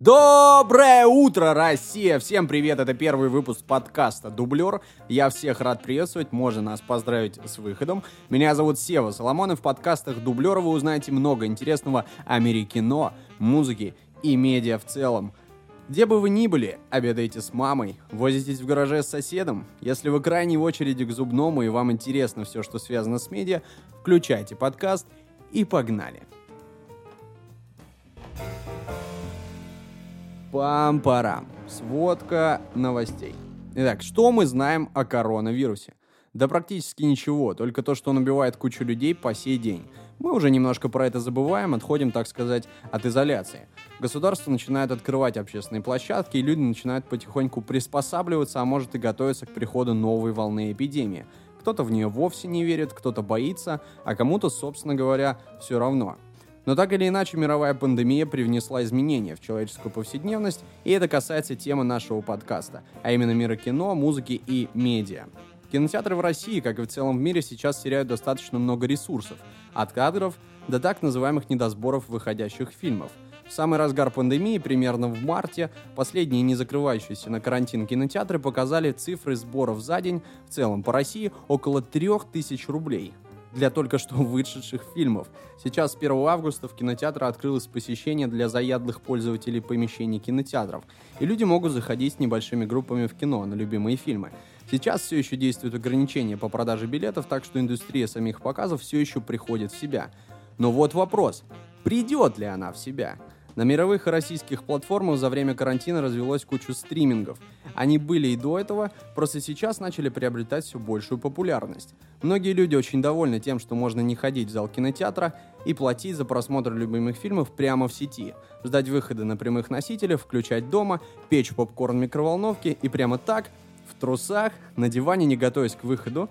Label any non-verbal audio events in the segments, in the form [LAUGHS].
Доброе утро, Россия! Всем привет! Это первый выпуск подкаста «Дублер». Я всех рад приветствовать, можно нас поздравить с выходом. Меня зовут Сева Соломон, и в подкастах «Дублера» вы узнаете много интересного о мире кино, музыки и медиа в целом. Где бы вы ни были, обедаете с мамой, возитесь в гараже с соседом. Если вы крайне в очереди к зубному и вам интересно все, что связано с медиа, включайте подкаст и погнали. Пам-парам. Сводка новостей. Итак, что мы знаем о коронавирусе? Да практически ничего, только то, что он убивает кучу людей по сей день. Мы уже немножко про это забываем, отходим, так сказать, от изоляции. Государство начинает открывать общественные площадки, и люди начинают потихоньку приспосабливаться, а может и готовиться к приходу новой волны эпидемии. Кто-то в нее вовсе не верит, кто-то боится, а кому-то, собственно говоря, все равно. Но так или иначе, мировая пандемия привнесла изменения в человеческую повседневность, и это касается темы нашего подкаста, а именно мира кино, музыки и медиа. Кинотеатры в России, как и в целом в мире, сейчас теряют достаточно много ресурсов, от кадров до так называемых недосборов выходящих фильмов. В самый разгар пандемии, примерно в марте, последние не закрывающиеся на карантин кинотеатры показали цифры сборов за день в целом по России около 3000 рублей – для только что [LAUGHS] вышедших фильмов. Сейчас с 1 августа в кинотеатры открылось посещение для заядлых пользователей помещений кинотеатров, и люди могут заходить с небольшими группами в кино на любимые фильмы. Сейчас все еще действуют ограничения по продаже билетов, так что индустрия самих показов все еще приходит в себя. Но вот вопрос, придет ли она в себя? На мировых и российских платформах за время карантина развелось кучу стримингов. Они были и до этого, просто сейчас начали приобретать все большую популярность. Многие люди очень довольны тем, что можно не ходить в зал кинотеатра и платить за просмотр любимых фильмов прямо в сети, ждать выхода на прямых носителях, включать дома, печь попкорн в микроволновке и прямо так, в трусах, на диване, не готовясь к выходу,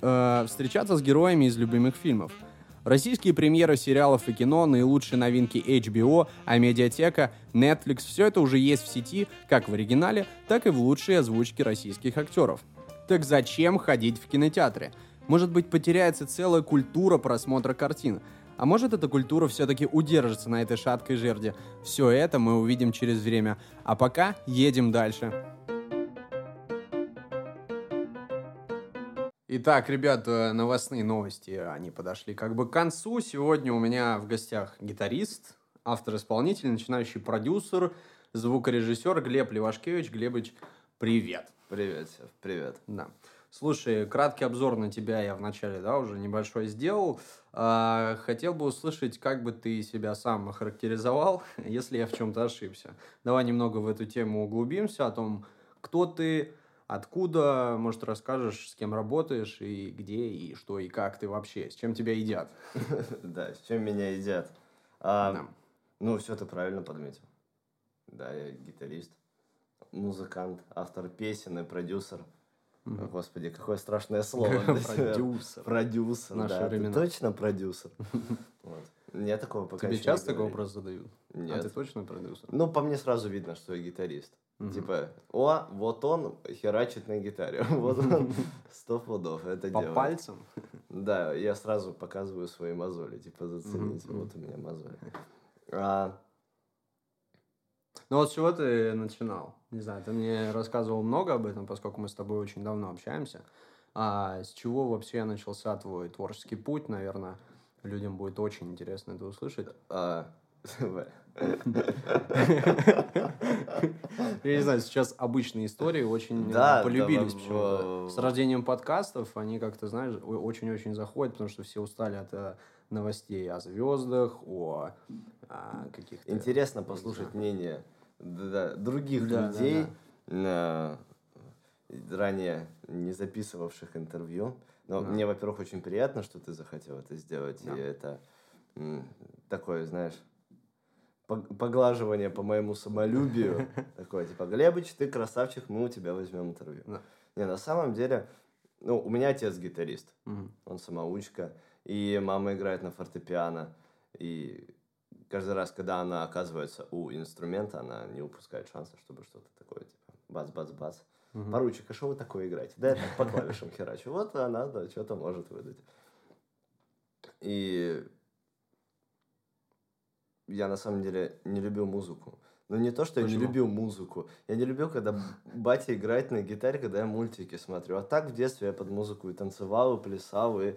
э, встречаться с героями из любимых фильмов – Российские премьеры сериалов и кино, наилучшие новинки HBO, а медиатека, Netflix – все это уже есть в сети, как в оригинале, так и в лучшей озвучке российских актеров. Так зачем ходить в кинотеатры? Может быть, потеряется целая культура просмотра картин? А может, эта культура все-таки удержится на этой шаткой жерде? Все это мы увидим через время. А пока едем дальше. Итак, ребята, новостные новости, они подошли как бы к концу. Сегодня у меня в гостях гитарист, автор-исполнитель, начинающий продюсер, звукорежиссер Глеб Левашкевич. Глебыч, привет. Привет, Сев, привет. Да. Слушай, краткий обзор на тебя я вначале, да, уже небольшой сделал. А, хотел бы услышать, как бы ты себя сам охарактеризовал, [LAUGHS] если я в чем-то ошибся. Давай немного в эту тему углубимся, о том, кто ты, Откуда, может, расскажешь, с кем работаешь, и где, и что, и как ты вообще, с чем тебя едят? [LAUGHS] Да, с чем меня едят. А, ну, все ты правильно подметил. Да, я гитарист, музыкант, автор песен и продюсер. Господи, какое страшное слово. [LAUGHS] Продюсер. Продюсер, да. Ты точно продюсер? [LAUGHS] Нет такого пока Тебе часто такой вопрос задают? Нет. А ты точно продюсер? Ну, по мне сразу видно, что я гитарист. Угу. Типа, о, вот он херачит на гитаре. [LAUGHS] Вот он, [LAUGHS] сто пудов это По делает. пальцам? [LAUGHS] Да, я сразу показываю свои мозоли. Типа, зацените, вот у меня мозоли. А... Ну вот с чего ты начинал? Не знаю, ты мне рассказывал много об этом, поскольку мы с тобой очень давно общаемся. А с чего вообще начался твой творческий путь, наверное? Людям будет очень интересно это услышать. А, [LAUGHS] Я не знаю, сейчас обычные истории очень э, да, полюбились. Да, С рождением подкастов они как-то, знаешь, очень-очень заходят, потому что все устали от э, новостей о звездах, о, о каких-то... Интересно послушать мнение других да, людей, ранее не записывавших интервью. Но да. мне, во-первых, очень приятно, что ты захотел это сделать. Да. И это такое, знаешь, поглаживание по моему самолюбию. [LAUGHS] Такое, типа, Глебыч, ты красавчик, мы у тебя возьмем интервью. Да. Не, на самом деле, ну, у меня отец гитарист, угу. он самоучка, и мама играет на фортепиано, и каждый раз, когда она оказывается у инструмента, она не упускает шанса, чтобы что-то такое, типа, бац-бац-бац. Угу. Поручик, а что вы такое играете? Да, я так по клавишам херачу. Вот она, да, что-то может выдать. И я на самом деле не любил музыку. Ну, не то, что Почему? я не любил музыку. Я не любил, когда батя играет на гитаре, когда я мультики смотрю. А так в детстве я под музыку и танцевал, и плясал, и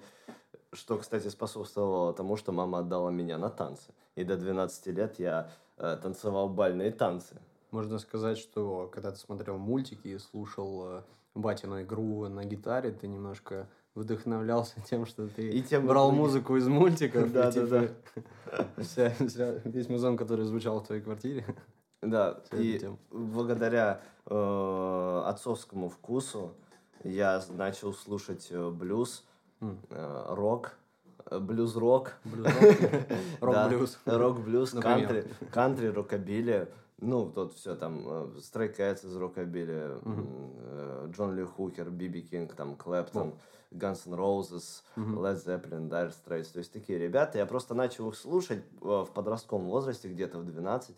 что, кстати, способствовало тому, что мама отдала меня на танцы. И до 12 лет я э, танцевал бальные танцы. Можно сказать, что когда ты смотрел мультики и слушал э, батину игру на гитаре, ты немножко вдохновлялся [LAUGHS] тем, что ты и тем брал музыку из мультиков. [LAUGHS] Да, да, да. [LAUGHS] Весь музон, который звучал в твоей квартире. Да, и благодаря э, отцовскому вкусу я начал слушать э, блюз, э, рок, блюз-рок. Рок-блюз. Рок-блюз, кантри, кантри, рокобили. Ну, тут все там, Стрейк из рокобили, Джон Ли Хукер, Биби Кинг, там, Клэптон, Guns N' Roses, Led Zeppelin, Dire Straits. То есть такие ребята. Я просто начал их слушать в подростковом возрасте, где-то в 12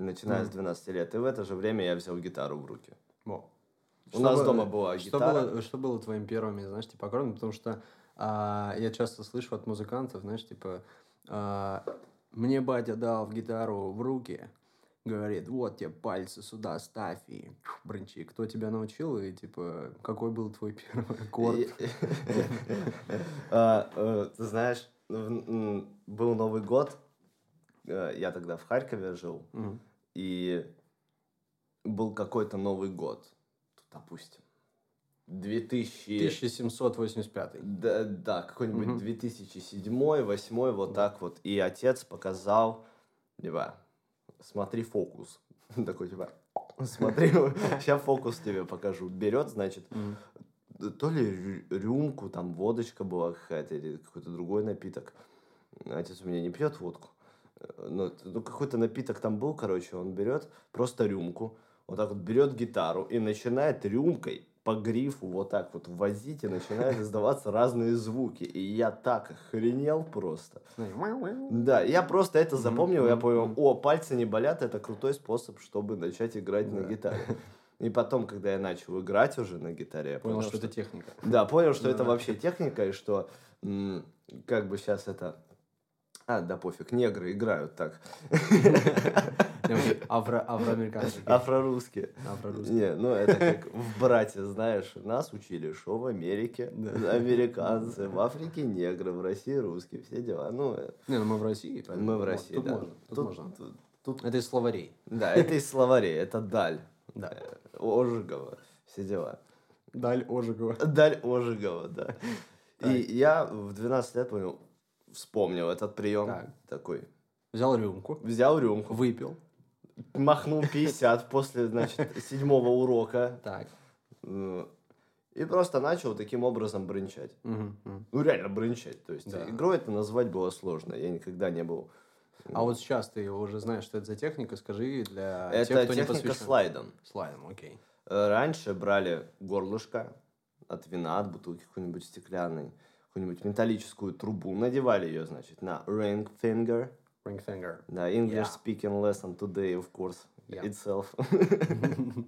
начиная mm. с 12 лет. И в это же время я взял гитару в руки. У что нас было, дома была гитара. Что было, что было твоим первыми, знаешь, типа, аккордами? Потому что а, я часто слышу от музыкантов, знаешь, типа, а, мне батя дал в гитару в руки, говорит, вот тебе пальцы сюда ставь и брынчи. Кто тебя научил и, типа, какой был твой [LAUGHS] первый аккорд? [LAUGHS] А, э, ты знаешь, был Новый год, э, я тогда в Харькове жил, и был какой-то Новый год, допустим, 2000... 1785. Да, да какой-нибудь угу. 2007 2008 вот да. так вот. И отец показал, типа, смотри фокус. [LAUGHS] Такой, типа, смотри, [LAUGHS] сейчас фокус тебе покажу. Берет, значит, то ли рюмку, там водочка была какая-то, или какой-то другой напиток. Отец у меня не пьет водку ну, ну, какой-то напиток там был, короче, он берет просто рюмку, вот так вот берет гитару и начинает рюмкой по грифу вот так вот возить, и начинают [LAUGHS] издаваться разные звуки. И я так охренел просто. Да, я просто это запомнил, я понял, о, пальцы не болят, это крутой способ, чтобы начать играть на гитаре. [LAUGHS] И потом, когда я начал играть уже на гитаре, я понял, понял что, что это техника. Да, понял, что это вообще техника, и что как бы сейчас это а, да пофиг, негры играют так. [LAUGHS] Афро, афроамериканские. Афрорусские. Афрорусские. Не, ну это как в «Брате», знаешь, нас учили, что в Америке американцы, в Африке негры, в России русские, все дела. Ну, э, не, ну мы в России. Мы в России, тут да. Можно, тут, тут можно. Тут, тут... Это из словарей. Да, это из словарей, это Даль. Да. Э, Ожегова, все дела. Даль Ожегова. Даль Ожегова, да. И я в 12 лет понял, вспомнил этот прием. Так. Такой. Взял рюмку. Взял рюмку. Выпил. Махнул 50 после, значит, седьмого урока. Так. И просто начал таким образом брынчать. Ну, реально брынчать. То есть, да. игрой это назвать было сложно. Я никогда не был... А вот сейчас ты уже знаешь, что это за техника, скажи для это тех, кто техника не посвящен. слайдом. Слайдом, окей. Э, раньше брали горлышко от вина, от бутылки какой-нибудь стеклянной какую-нибудь металлическую трубу, надевали ее, значит, на ring finger. Ring finger. Да, English yeah. speaking lesson today, of course, yeah. itself. [LAUGHS]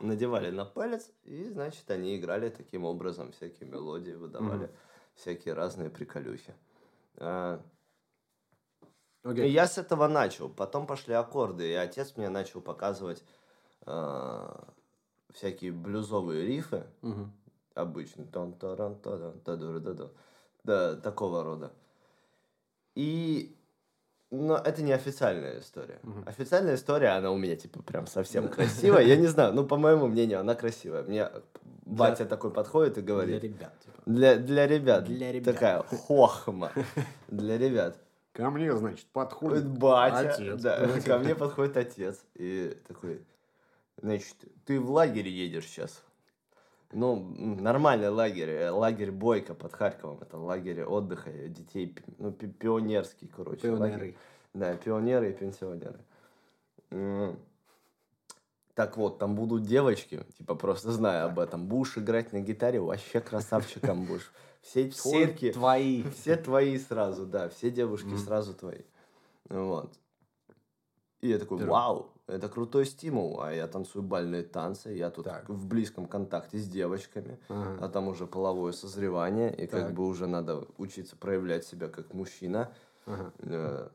надевали на палец, и, значит, они играли таким образом, всякие мелодии выдавали, всякие разные приколюхи. А, okay. И я с этого начал. Потом пошли аккорды, и отец мне начал показывать а, всякие блюзовые рифы. Uh-huh обычный. Тон таран таран та да да Да, такого рода. И но это не официальная история. Угу. Официальная история, она у меня, типа, прям совсем [LAUGHS] красивая. Я не знаю, ну, по моему мнению, она красивая. Мне батя такой подходит и говорит... Для ребят, типа. Для, для ребят. Для ребят. Такая хохма. [LAUGHS] Для ребят. Ко мне, значит, подходит батя. Отец. Да, ко мне подходит отец. И такой, значит, ты в лагерь едешь сейчас. Ну, нормальный лагерь, э, лагерь Бойко под Харьковом, это лагерь отдыха детей, ну, пионерский, короче. Пионеры. Лагерь. Да, пионеры и пенсионеры. Так вот, там будут девочки, типа просто зная об этом, будешь играть на гитаре, вообще красавчиком будешь. Все. Все твои. Все твои сразу, да, все девушки сразу твои. Вот. И я такой, вау, это крутой стимул, а я танцую бальные танцы, я тут так. в близком контакте с девочками, ага. а там уже половое созревание, и так. как бы уже надо учиться проявлять себя как мужчина. Ага. Э,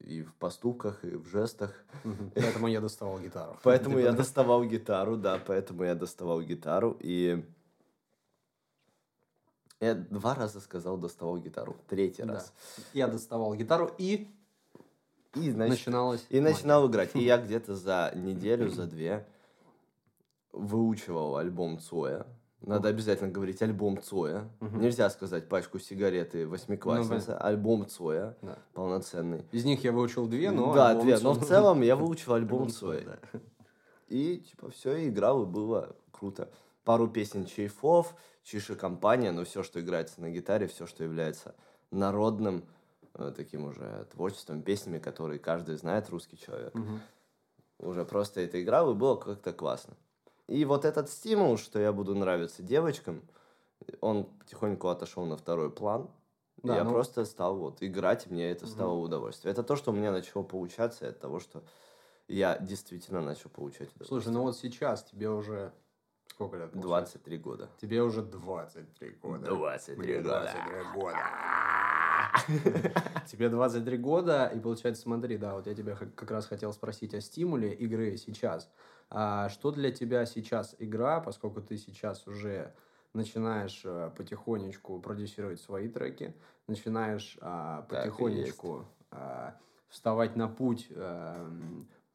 и в поступках, и в жестах. Поэтому я доставал гитару. Поэтому я доставал гитару, да, поэтому я доставал гитару. И я два раза сказал доставал гитару. Третий раз. Я доставал гитару и и, значит, начиналось. И начинал играть. И я где-то за неделю, за две выучивал альбом Цоя. Надо обязательно говорить альбом Цоя. Угу. Нельзя сказать пачку сигареты восьмиклассница. Ну, альбом Цоя. Да. Полноценный. Из них я выучил две, но... Да, две. Но в целом я [LAUGHS] выучил альбом Цоя. И типа все, играл, и было круто. Пару песен Чайфов, Чиша компания, но все, что играется на гитаре, все, что является народным таким уже творчеством, песнями, которые каждый знает, русский человек. Угу. Уже просто это играл, и было как-то классно. И вот этот стимул, что я буду нравиться девочкам, он потихоньку отошел на второй план. Да, я ну... просто стал вот играть, мне это стало угу. удовольствие. Это то, что у меня начало получаться, от того, что я действительно начал получать удовольствие. Слушай, ну вот сейчас тебе уже сколько лет? Получается? 23 года. Тебе уже 23 года. 23 года. 23 года. Тебе 23 года, и получается, смотри, да, вот я тебя как раз хотел спросить о стимуле игры сейчас. А что для тебя сейчас игра, поскольку ты сейчас уже начинаешь а, потихонечку продюсировать свои треки, начинаешь а, потихонечку а, вставать на путь а,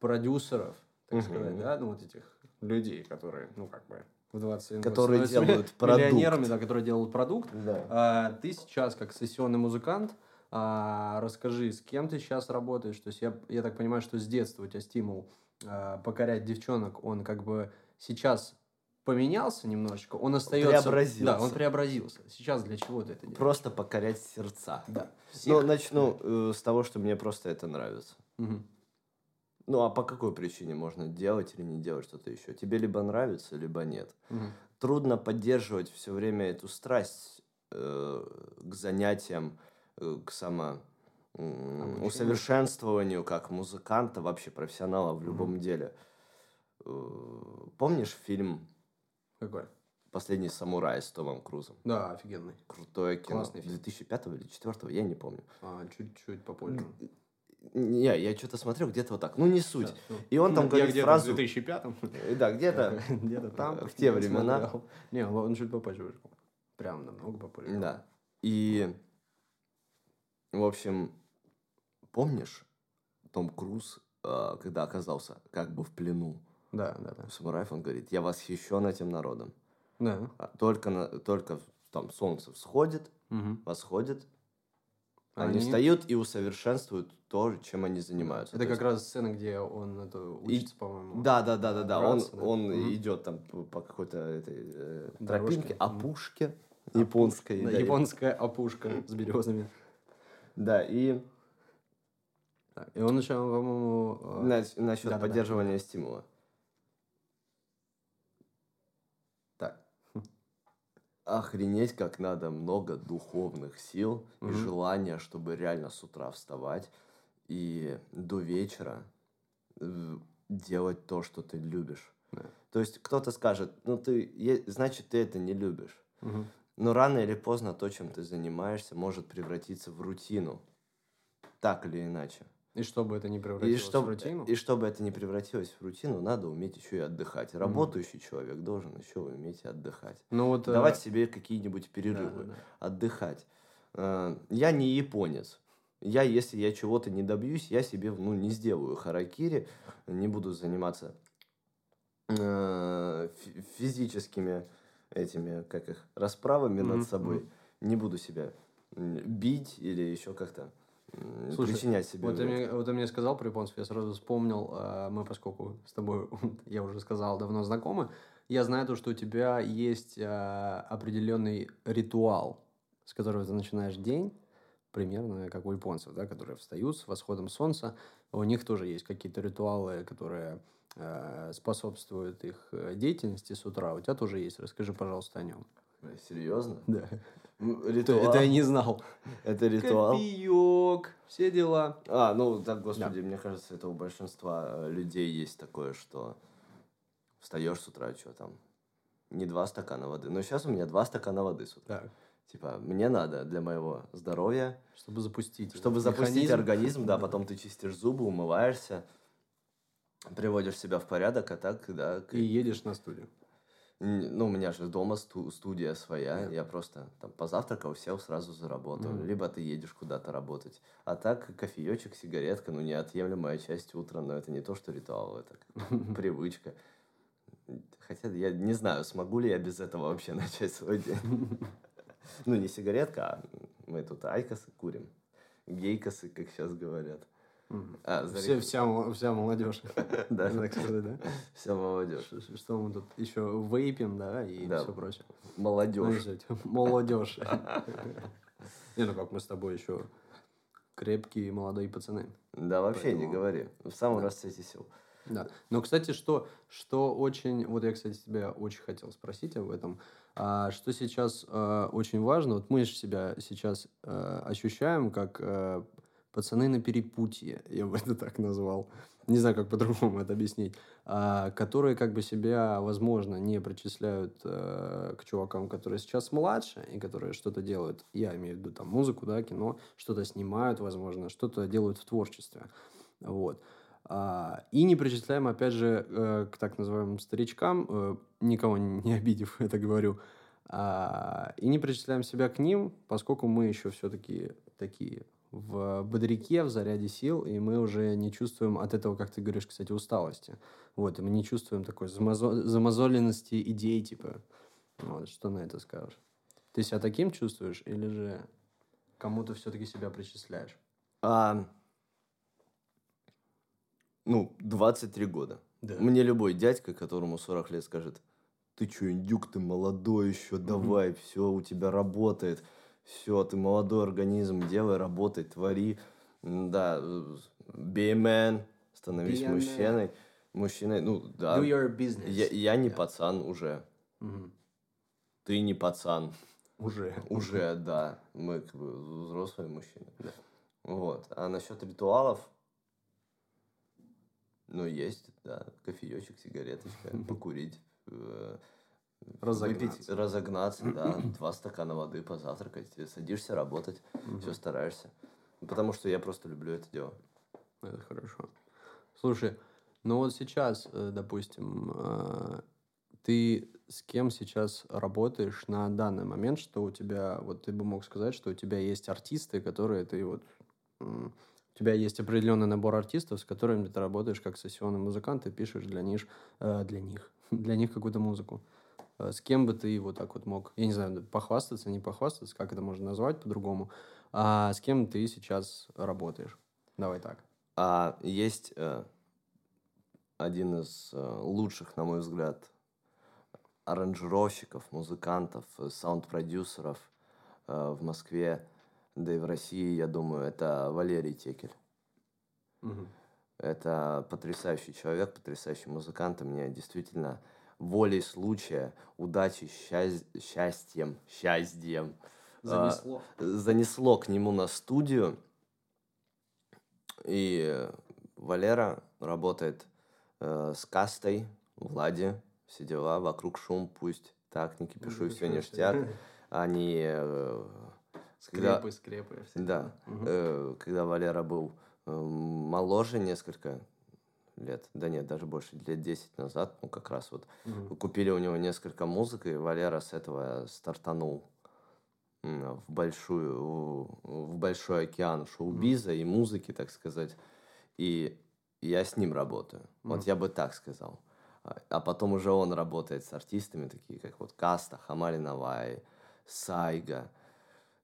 продюсеров, так угу. сказать, да, ну вот этих людей, которые, ну как бы в 20 которые делают [LAUGHS] продукт. миллионерами, да, которые делают продукт. Да. А, ты сейчас как сессионный музыкант, а, расскажи, с кем ты сейчас работаешь? То есть я, я так понимаю, что с детства у тебя стимул а, покорять девчонок, он как бы сейчас поменялся немножечко, он остается... Преобразился. Да, он преобразился. Сейчас для чего ты это делаешь? Просто покорять сердца. Да. Всех. Ну, начну э, с того, что мне просто это нравится. Угу. Ну, а по какой причине можно делать или не делать что-то еще? Тебе либо нравится, либо нет. Угу. Трудно поддерживать все время эту страсть э, к занятиям, э, к само усовершенствованию как музыканта, вообще профессионала в любом угу. деле. Э, помнишь фильм какой? Последний самурай с Томом Крузом. Да, офигенный. Крутое кино. Классный фильм. 2005 или 2004, я не помню. А, чуть-чуть попозже. Не, я что-то смотрел где-то вот так. Ну, не суть. Да, И он там я говорит фразу... в 2005 э, Да, где-то... [LAUGHS] Где-то там. В те времена. Не, он чуть попозже вышел. Прям намного попозже. Да. И, в общем, помнишь, Том Круз, э, когда оказался как бы в плену да, да, да. самураев, он говорит, я восхищен этим народом. Да. А только, на, только там солнце всходит, угу. восходит, они, они встают и усовершенствуют то, чем они занимаются. Это то как есть... раз сцена, где он это учится, и... по-моему. Да, да, да, да, да. Он, да? он угу. идет там по какой-то этой э, тропинке, опушке японской. Да, японская опушка с березами. Да, и... И он еще, по-моему... Э, насчет да, поддерживания да. стимула. охренеть, как надо много духовных сил mm-hmm. и желания, чтобы реально с утра вставать и до вечера э, делать то, что ты любишь. Yeah. То есть кто-то скажет, ну ты, значит, ты это не любишь. Mm-hmm. Но рано или поздно то, чем ты занимаешься, может превратиться в рутину. Так или иначе. И чтобы это не превратилось и чтобы, в рутину? И чтобы это не превратилось в рутину, надо уметь еще и отдыхать. Работающий mm. человек должен еще уметь отдыхать. Ну, вот, Давать э... себе какие-нибудь перерывы. Да, да, да. Отдыхать. Э, я не японец. Я, если я чего-то не добьюсь, я себе ну, не сделаю харакири, не буду заниматься э, физическими этими, как их, расправами mm-hmm. над собой. Не буду себя бить или еще как-то Слушай, причинять себе. Вот ты, мне, вот ты мне сказал про японцев, я сразу вспомнил, э, мы поскольку с тобой, [LAUGHS] я уже сказал, давно знакомы, я знаю то, что у тебя есть э, определенный ритуал, с которого ты начинаешь день, примерно как у японцев, да, которые встают с восходом солнца. У них тоже есть какие-то ритуалы, которые э, способствуют их э, деятельности с утра. У тебя тоже есть. Расскажи, пожалуйста, о нем. Серьезно? Да. [LAUGHS] Ритуал. Это я не знал. Это ритуал. Кофеек, все дела. А, ну, так, господи, да. мне кажется, это у большинства э, людей есть такое, что встаешь с утра, что там, не два стакана воды. Но сейчас у меня два стакана воды с утра. Так. Типа, мне надо для моего здоровья. Чтобы запустить. Чтобы запустить механизм. организм, да, потом ты чистишь зубы, умываешься, приводишь себя в порядок, а так, да. И едешь на студию. Ну, у меня же дома сту- студия своя, yeah. я просто там позавтракал, сел сразу за работу. Mm. Либо ты едешь куда-то работать. А так кофеечек, сигаретка, ну, неотъемлемая часть утра, но это не то, что ритуал, это [LAUGHS] привычка. Хотя я не знаю, смогу ли я без этого вообще [LAUGHS] начать свой день. [LAUGHS] Ну, не сигаретка, а мы тут айкосы курим. Гейкосы, как сейчас говорят. А, Все, вся, вся молодежь. [LAUGHS] Да. Так сказать, да? [LAUGHS] Вся молодежь. Что мы тут еще вейпим, да, и все прочее. Молодежь. [LAUGHS] Молодежь. Не, ну как мы с тобой еще крепкие молодые пацаны. Да, вообще не говори. В самом расцвете сил. Да. Но, кстати, что, что очень... Вот я, кстати, тебя очень хотел спросить об этом. А, что сейчас а, очень важно, вот мы же себя сейчас а, ощущаем как а, пацаны на перепутье, я бы [LAUGHS] это так назвал. Не знаю, как по-другому это объяснить. А, которые как бы себя, возможно, не причисляют а, к чувакам, которые сейчас младше и которые что-то делают. Я имею в виду там музыку, да, кино, что-то снимают, возможно, что-то делают в творчестве. Вот. А, и не причисляем, опять же, э, к так называемым старичкам, э, никого не обидев [LAUGHS] это говорю, а, и не причисляем себя к ним, поскольку мы еще все-таки такие в бодряке, в заряде сил, и мы уже не чувствуем от этого, как ты говоришь, кстати, усталости. Вот, и мы не чувствуем такой замазо... замазоленности идей, типа, вот, что на это скажешь? Ты себя таким чувствуешь или же кому-то все-таки себя причисляешь? А, ну, 23 года. Да. Мне любой дядька, которому 40 лет, скажет, ты что, индюк, ты молодой еще, давай, mm-hmm. все у тебя работает, все, ты молодой организм, делай, работай, твори, да, be a man, становись be мужчиной, мужчиной, ну, да. Do your business. Я, я не yeah. пацан уже. Mm-hmm. Ты не пацан. Уже. Уже, да. Мы как бы взрослые мужчины. Да. Вот. А насчет ритуалов, ну, есть, да, кофеечек, сигареточка, [LAUGHS] покурить, э, разогнаться. выпить, разогнаться, да, [CLEARS THROAT] два стакана воды, позавтракать, садишься работать, все стараешься. Потому что я просто люблю это дело. Это хорошо. Слушай, ну вот сейчас, э, допустим, э, ты с кем сейчас работаешь на данный момент, что у тебя, вот ты бы мог сказать, что у тебя есть артисты, которые ты вот у тебя есть определенный набор артистов, с которыми ты работаешь как сессионный музыкант, и пишешь для них, э, для них, [LAUGHS] для них какую-то музыку. Э, с кем бы ты вот так вот мог, я не знаю, похвастаться, не похвастаться, как это можно назвать по-другому, а с кем ты сейчас работаешь? Давай так. А, есть э, один из лучших, на мой взгляд, аранжировщиков, музыкантов, саунд-продюсеров в Москве да и в России, я думаю, это Валерий Текель. Угу. Это потрясающий человек, потрясающий музыкант. И мне действительно волей случая, удачи, счасть... счастьем, счастьем занесло. Э, занесло к нему на студию. И Валера работает э, с кастой, Влади, все дела, вокруг шум, пусть так, не кипишу, все ништяк. Они э, Скрепы, когда, скрепы. Да. Угу. Э, когда Валера был э, моложе несколько лет, да нет, даже больше, лет 10 назад, ну как раз вот угу. купили у него несколько музык, и Валера с этого стартанул в большую, в большой океан шоу-биза mm. и музыки, так сказать. И я с ним работаю. Mm. Вот я бы так сказал. А, а потом уже он работает с артистами, такие как вот Каста, Хамали Навай, Сайга,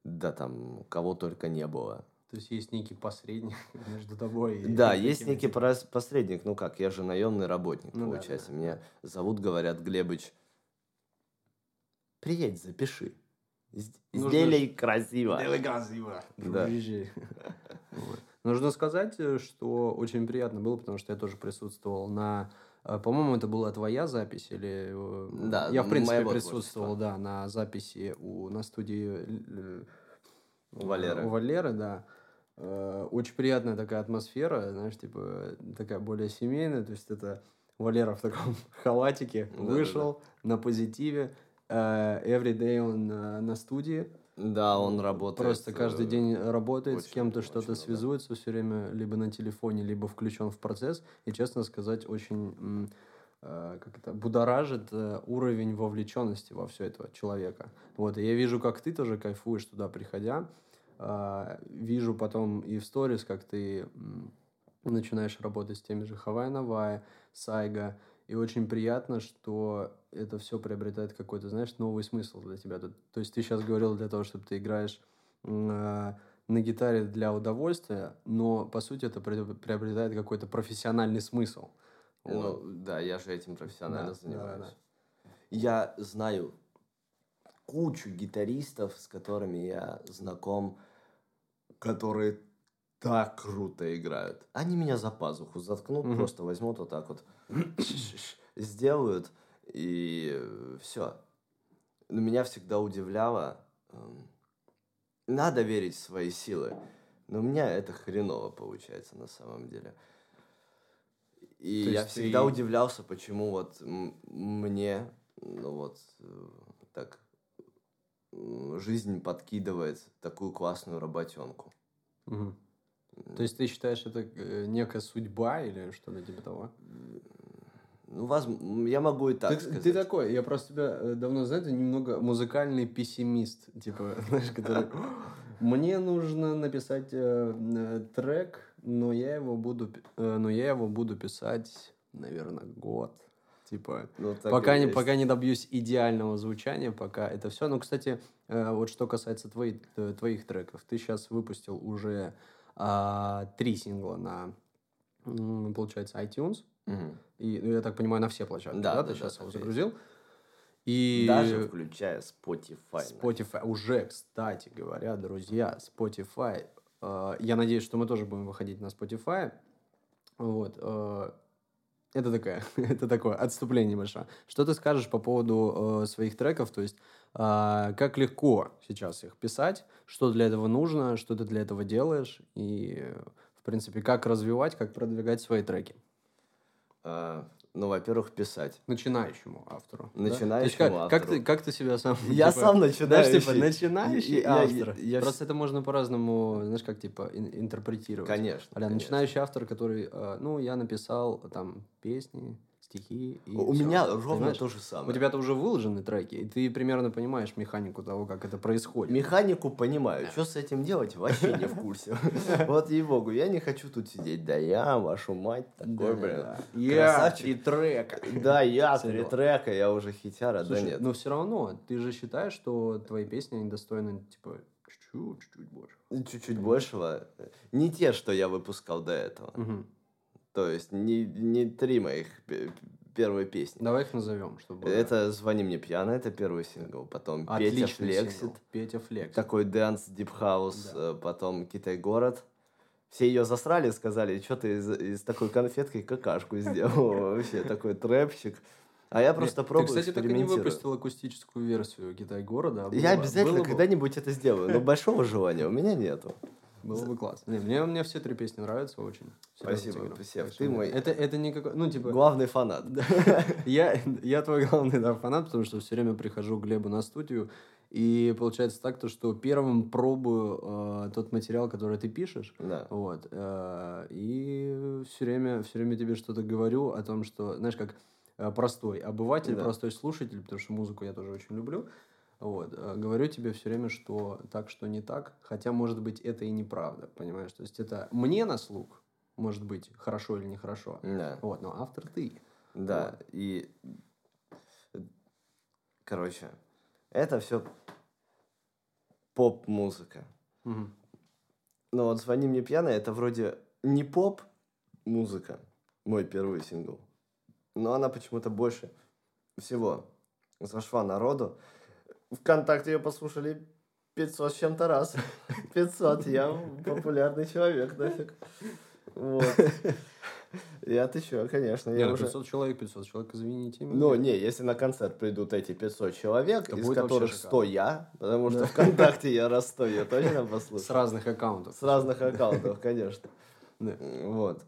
да там кого только не было. То есть есть некий посредник [LAUGHS] между тобой и... Да, есть некий посредник. Ну как, я же наемный работник, ну, получается. Да, да. Меня зовут, говорят, Глебыч. Приедь, запиши. Сделай красиво. Сделай красиво. [LAUGHS] Да. [LAUGHS] Нужно сказать, э, что очень приятно было, потому что я тоже присутствовал на по-моему, это была твоя запись или... Э, да, Я, в принципе, присутствовал, да, на записи у, на студии у Валеры. У Валеры, да. Э, очень приятная такая атмосфера, знаешь, типа, такая более семейная. То есть это Валера в таком [LAUGHS] халатике вышел да, да. на позитиве. Э, every day он на студии. Да, он работает. Просто каждый э, день работает, с очень- кем-то очень что-то много. связуется все время, либо на телефоне, либо включен в процесс. И, честно сказать, очень э, как это, будоражит э, уровень вовлеченности во все этого человека. Вот, и я вижу, как ты тоже кайфуешь туда, приходя. А, вижу потом и в сторис, как ты начинаешь работать с теми же Хавай Навай, Сайга. И очень приятно, что это все приобретает какой-то, знаешь, новый смысл для тебя. То, есть ты сейчас говорил для того, чтобы ты играешь а, на гитаре для удовольствия, но по сути это приобретает какой-то профессиональный смысл. Вот. Ну, да, я же этим профессионально Да, занимаюсь. да, да. Я знаю кучу гитаристов, с которыми я знаком, которые так круто играют. Они меня за пазуху заткнут, Мгм. просто возьмут вот так вот, [COUGHS] сделают, и все. Но меня всегда удивляло, эм, надо верить в свои силы, но у меня это хреново получается на самом деле. И То я всегда ты- удивлялся, почему вот мне, ну вот, э, так, м, жизнь подкидывает такую классную работенку. Мгм. То есть ты считаешь это э, некая судьба или что-то типа того? Ну, возм- я могу и так ты, сказать. ты такой, я просто тебя э, давно знаю, ты немного музыкальный пессимист, типа, [LAUGHS] знаешь, который... Мне нужно написать э, э, трек, но я его буду, э, но я его буду писать, наверное, год. Типа, Ну, пока не, есть. пока не добьюсь идеального звучания, пока это все. Ну, кстати, э, вот что касается твоих, э, твоих треков, ты сейчас выпустил уже а, три сингла на, получается, iTunes. Мгм. И, ну, я так понимаю, на все площадки, Да, да, да, ты да, сейчас его есть. загрузил. И Даже включая Spotify. Spotify, уже, кстати говоря, друзья, Spotify, э, я надеюсь, что мы тоже будем выходить на Spotify, вот, э, это такая, [LAUGHS] это такое отступление большое. Что ты скажешь по поводу э, своих треков, то есть э, как легко сейчас их писать, что для этого нужно, что ты для этого делаешь, и, в принципе, как развивать, как продвигать свои треки? А, ну, во-первых, писать. Начинающему автору. да? Начинающему То есть как, Как автору. ты, как ты себя сам... Я типа, сам Знаешь, начинающий. типа, начинающий [LAUGHS] Я- я- автор. я Просто это можно по-разному, знаешь, как, типа, ин- интерпретировать. Конечно. А конечно. начинающий автор, который, э, ну, я написал там песни, стихи и У всё. меня ровно Понимаешь? то же самое. У тебя-то уже выложены треки, и ты примерно понимаешь механику того, как это происходит. Механику понимаю, что с этим делать, вообще не в курсе. [LAUGHS] Вот ей-богу, я не хочу тут сидеть. Да я, вашу мать, такой, блин. Я красавчик. и трека. Да, я, три трека, я уже хитяра, да нет. но все равно, ты же считаешь, что твои песни, они достойны, типа, чуть-чуть, больше. Чуть-чуть большего. Не те, что я выпускал до этого. То есть не, не три моих п- первые песни. Давай их назовем, чтобы... Это «Звони мне пьяно», это первый сингл. Потом «Петя Отличный флексит», сингл. Петя флексит. такой dance, deep house, э, потом «Китай город». Все ее засрали, сказали, что ты из, из такой конфеткой какашку сделал. [LAUGHS] Вообще такой трэпчик. А я просто Ты, пробую, кстати, так и не выпустил акустическую версию Китай города. а Я обязательно когда-нибудь это сделаю, но [LAUGHS] большого желания у меня нету. Было бы классно. Не, мне, мне все три песни нравятся очень. Серьезно Спасибо, спасибо. Ты мой- Это, это не какой... Ну, типа... Главный фанат. Я, я твой главный да, фанат, потому что все время прихожу к Глебу на студию, и получается так, то, что первым пробую э, тот материал, который ты пишешь, Да. вот, э, и все время, все время тебе что-то говорю о том, что, знаешь, как э, простой обыватель, Да. простой слушатель, потому что музыку я тоже очень люблю, вот, э, говорю тебе все время, что так, что не так, хотя, может быть, это и неправда, понимаешь, то есть это мне на слух, может быть, хорошо или нехорошо, Да. вот, но автор ты. Да, и... Короче, это все поп-музыка. Мгм. Но вот «Звони мне пьяный» это вроде не поп-музыка, мой первый сингл. Но она почему-то больше всего зашла народу. Вконтакте ее послушали 500 с чем-то раз. [LAUGHS] 500, я популярный человек, нафиг. Вот. Я ты чё, конечно, Не, я ну уже... 500 человек, 500 человек, извините. меня. Ну, не, если на концерт придут эти 500 человек, Это из которых шикарно. 100 я, потому что ВКонтакте я раз 100 я [LAUGHS] точно послушаю. С разных аккаунтов. С разных аккаунтов, конечно. Да. Вот.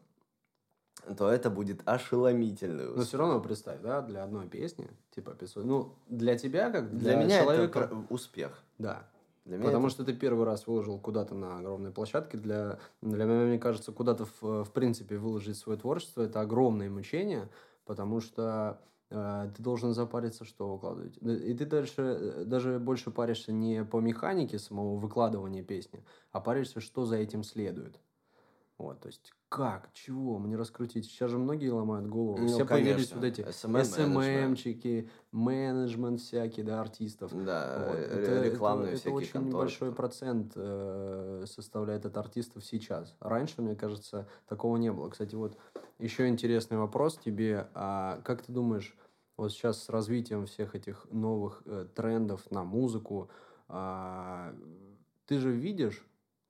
То это будет ошеломительный Но все равно представь, да, для одной песни, типа 500. Ну, для тебя, как Для для, меня человека... это успех. Да. Для меня Потому это... что ты первый раз выложил куда-то на огромной площадке. Для, для меня, мне кажется, куда-то в, в принципе выложить свое творчество это огромное мучение, потому что э, ты должен запариться, что выкладывать. И ты дальше даже больше паришься не по механике самого выкладывания песни, а паришься, что за этим следует. Вот, то есть как, чего, мне раскрутить? Сейчас же многие ломают голову. Ну, Все конечно. появились вот эти СММчики, менеджмент всякий, да, артистов. Да, вот. это, рекламные это, всякие Это очень конторы. небольшой процент э, составляет от артистов сейчас. Раньше, мне кажется, такого не было. Кстати, вот еще интересный вопрос тебе. А как ты думаешь, вот сейчас с развитием всех этих новых э, трендов на музыку, э, ты же видишь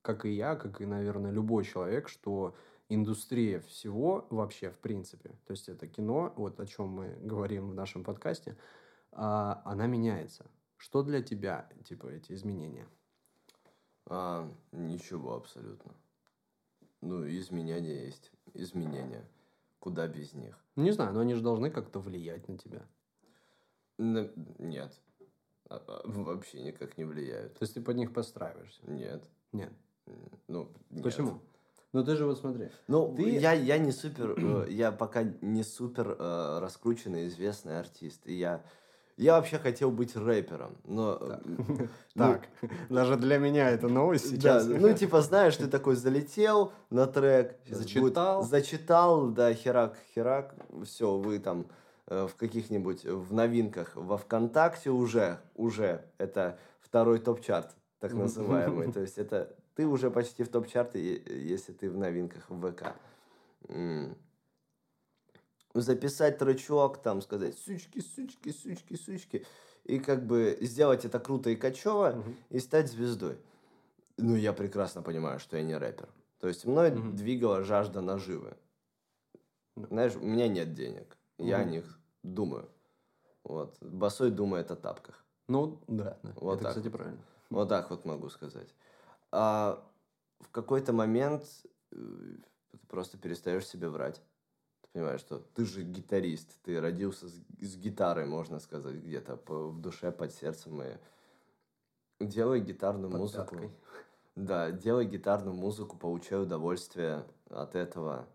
как и я, как и, наверное, любой человек, что индустрия всего вообще, в принципе, то есть это кино, вот о чем мы говорим в нашем подкасте, а, она меняется. Что для тебя, типа, эти изменения? А, ничего абсолютно. Ну, изменения есть. Изменения. Куда без них? Не знаю, но они же должны как-то влиять на тебя. На... Нет. А, а, вообще никак не влияют. То есть ты под них подстраиваешься? Нет. Нет. Ну, нет. Почему? Ну ты же вот смотри. Ну, ты... я, я не супер, э, я пока не супер э, раскрученный, известный артист. И я, я вообще хотел быть рэпером, но... Так, [LAUGHS] ну, [LAUGHS] даже для меня это новость сейчас. Да, ну типа, знаешь, ты такой залетел на трек. Зачитал. зачитал, да, херак, херак, все, вы там э, в каких-нибудь, в новинках во ВКонтакте уже, уже, это второй топ-чарт, так называемый. [LAUGHS] То есть это ты уже почти в топ-чарте, если ты в новинках в ВК. Записать тречок, там сказать сучки, сучки, сучки, сучки. И как бы сделать это круто и качево, угу. и стать звездой. Ну, я прекрасно понимаю, что я не рэпер. То есть мной угу. двигала жажда наживы. Знаешь, у меня нет денег. Угу. Я о них думаю. Вот. Босой думает о тапках. Ну, да. да. Вот это, так. кстати, правильно. Вот так вот могу сказать а в какой-то момент э, ты просто перестаешь себе врать. Ты понимаешь, что ты же гитарист, ты родился с, с гитарой, можно сказать, где-то в душе, под сердцем. И делай гитарную под музыку. Пяткой. Да, делай гитарную музыку, получай удовольствие от этого.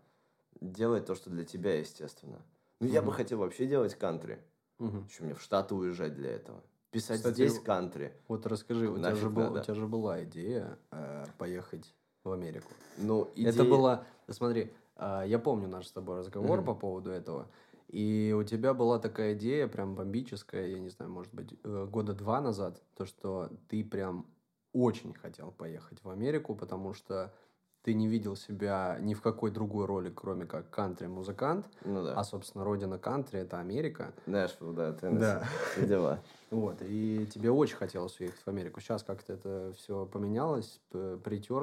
Делай то, что для тебя, естественно. Ну, я бы хотел вообще делать кантри. Угу. Еще мне в Штаты уезжать для этого писать Кстати, здесь кантри. Вот расскажи, у тебя, же был, у тебя же была идея э, поехать в Америку. Ну, идея... Это было, смотри, э, я помню наш с тобой разговор mm-hmm. по поводу этого, и у тебя была такая идея прям бомбическая, я не знаю, может быть, э, года два назад, то, что ты прям очень хотел поехать в Америку, потому что ты не видел себя ни в какой другой роли, кроме как кантри-музыкант. Ну да. А, собственно, родина кантри — это Америка. Нэшвилл, да, Теннесси. Да. [LAUGHS] Все дела. Вот, и тебе очень хотелось уехать в Америку. Сейчас как-то это все поменялось, притер,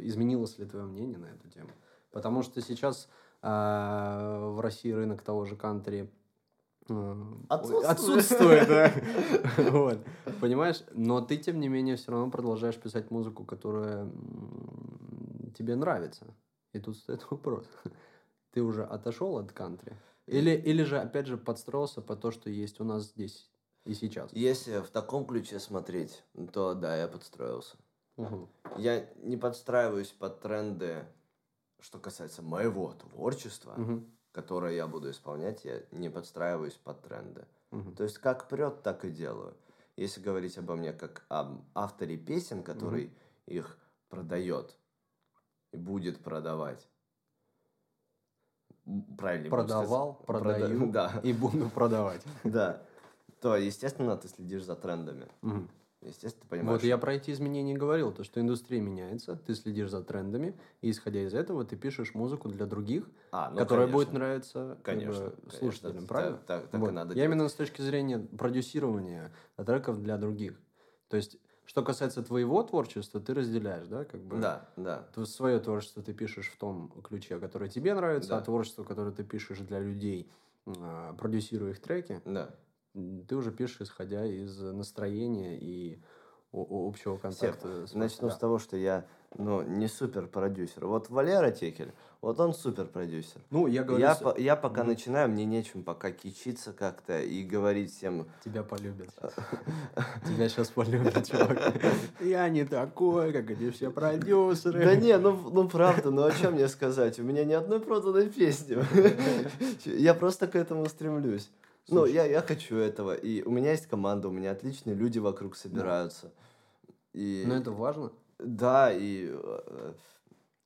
изменилось ли твое мнение на эту тему? Потому что сейчас э, в России рынок того же кантри э, Отсутствует. Отсутствует, да. [LAUGHS] вот. Понимаешь? Но ты, тем не менее, все равно продолжаешь писать музыку, которая тебе нравится. И тут стоит [LAUGHS] вопрос. [LAUGHS] Ты уже отошел от кантри? Или, или же, опять же, подстроился по то, что есть у нас здесь и сейчас? Если в таком ключе смотреть, то да, я подстроился. Угу. Я не подстраиваюсь под тренды, что касается моего творчества, угу. которое я буду исполнять, я не подстраиваюсь под тренды. Угу. То есть как прет, так и делаю. Если говорить обо мне как об авторе песен, который угу. их продает, и будет продавать. Правильно. Продавал, продаю Прода... [LAUGHS] да. и буду продавать. [LAUGHS] Да. То, естественно, ты следишь за трендами. Угу. Естественно, ты понимаешь. Вот я про эти изменения говорил, то, что индустрия меняется, ты следишь за трендами, и исходя из этого ты пишешь музыку для других, а, ну, которая конечно. будет нравиться конечно, как бы, слушателям, конечно. правильно? Так, так, так вот. и надо Я делать. именно с точки зрения продюсирования треков для других. То есть что касается твоего творчества, ты разделяешь, да, как бы? Да, да. Свое творчество ты пишешь в том ключе, который тебе нравится, да. а творчество, которое ты пишешь для людей, а, продюсируя их треки, да. ты уже пишешь, исходя из настроения и общего контакта. С Начну да. с того, что я ну, не супер продюсер. Вот Валера Текель, Вот он супер продюсер. Ну, я говорю... Я, с- по- я пока Мгм. начинаю, мне нечем пока кичиться как-то и говорить всем... Тебя полюбят. [LAUGHS] Тебя сейчас полюбят, чувак. Я не такой, как эти все продюсеры. Да не, ну, ну правда, ну о чем мне сказать? У меня ни одной проданной песни. [LAUGHS] Я просто к этому стремлюсь. Ну, я, я хочу этого. И у меня есть команда, у меня отличные люди вокруг собираются. И... Но это важно. Да, и э,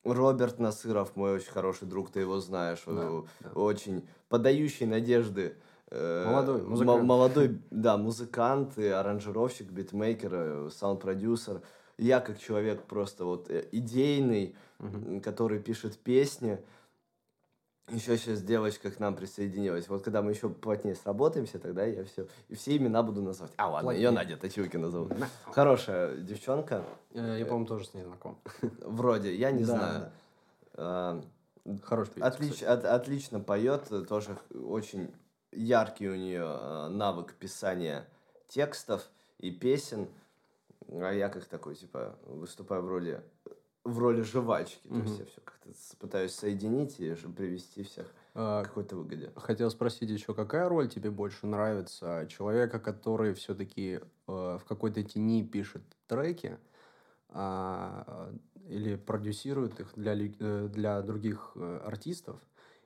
Роберт Насыров, мой очень хороший друг, ты его знаешь, Да, да. очень подающий надежды. э, Молодой мо- музыкант. молодой, да, музыкант, и аранжировщик, битмейкер, э, саунд-продюсер. Я как человек просто вот э, идейный, м, который пишет песни. Еще сейчас девочка к нам присоединилась. Вот когда мы еще плотнее сработаемся, тогда я все... И все имена буду называть. А, ладно, ее Плотнее. Надя Точилкина зовут. Хорошая девчонка. Э, Я, по-моему, тоже с ней знаком. [LAUGHS] Вроде, я не знаю. А, Хороший певец, отлич- от- отлично поет, э, тоже очень яркий у нее э, навык писания текстов и песен. А я как такой, типа, выступаю в роли в роли жвачки. То есть я все как-то пытаюсь соединить и привести всех А, к какой-то выгоде. Хотел спросить еще, какая роль тебе больше нравится? Человека, который все-таки в какой-то тени пишет треки, а, или продюсирует их для, э, для других э, артистов,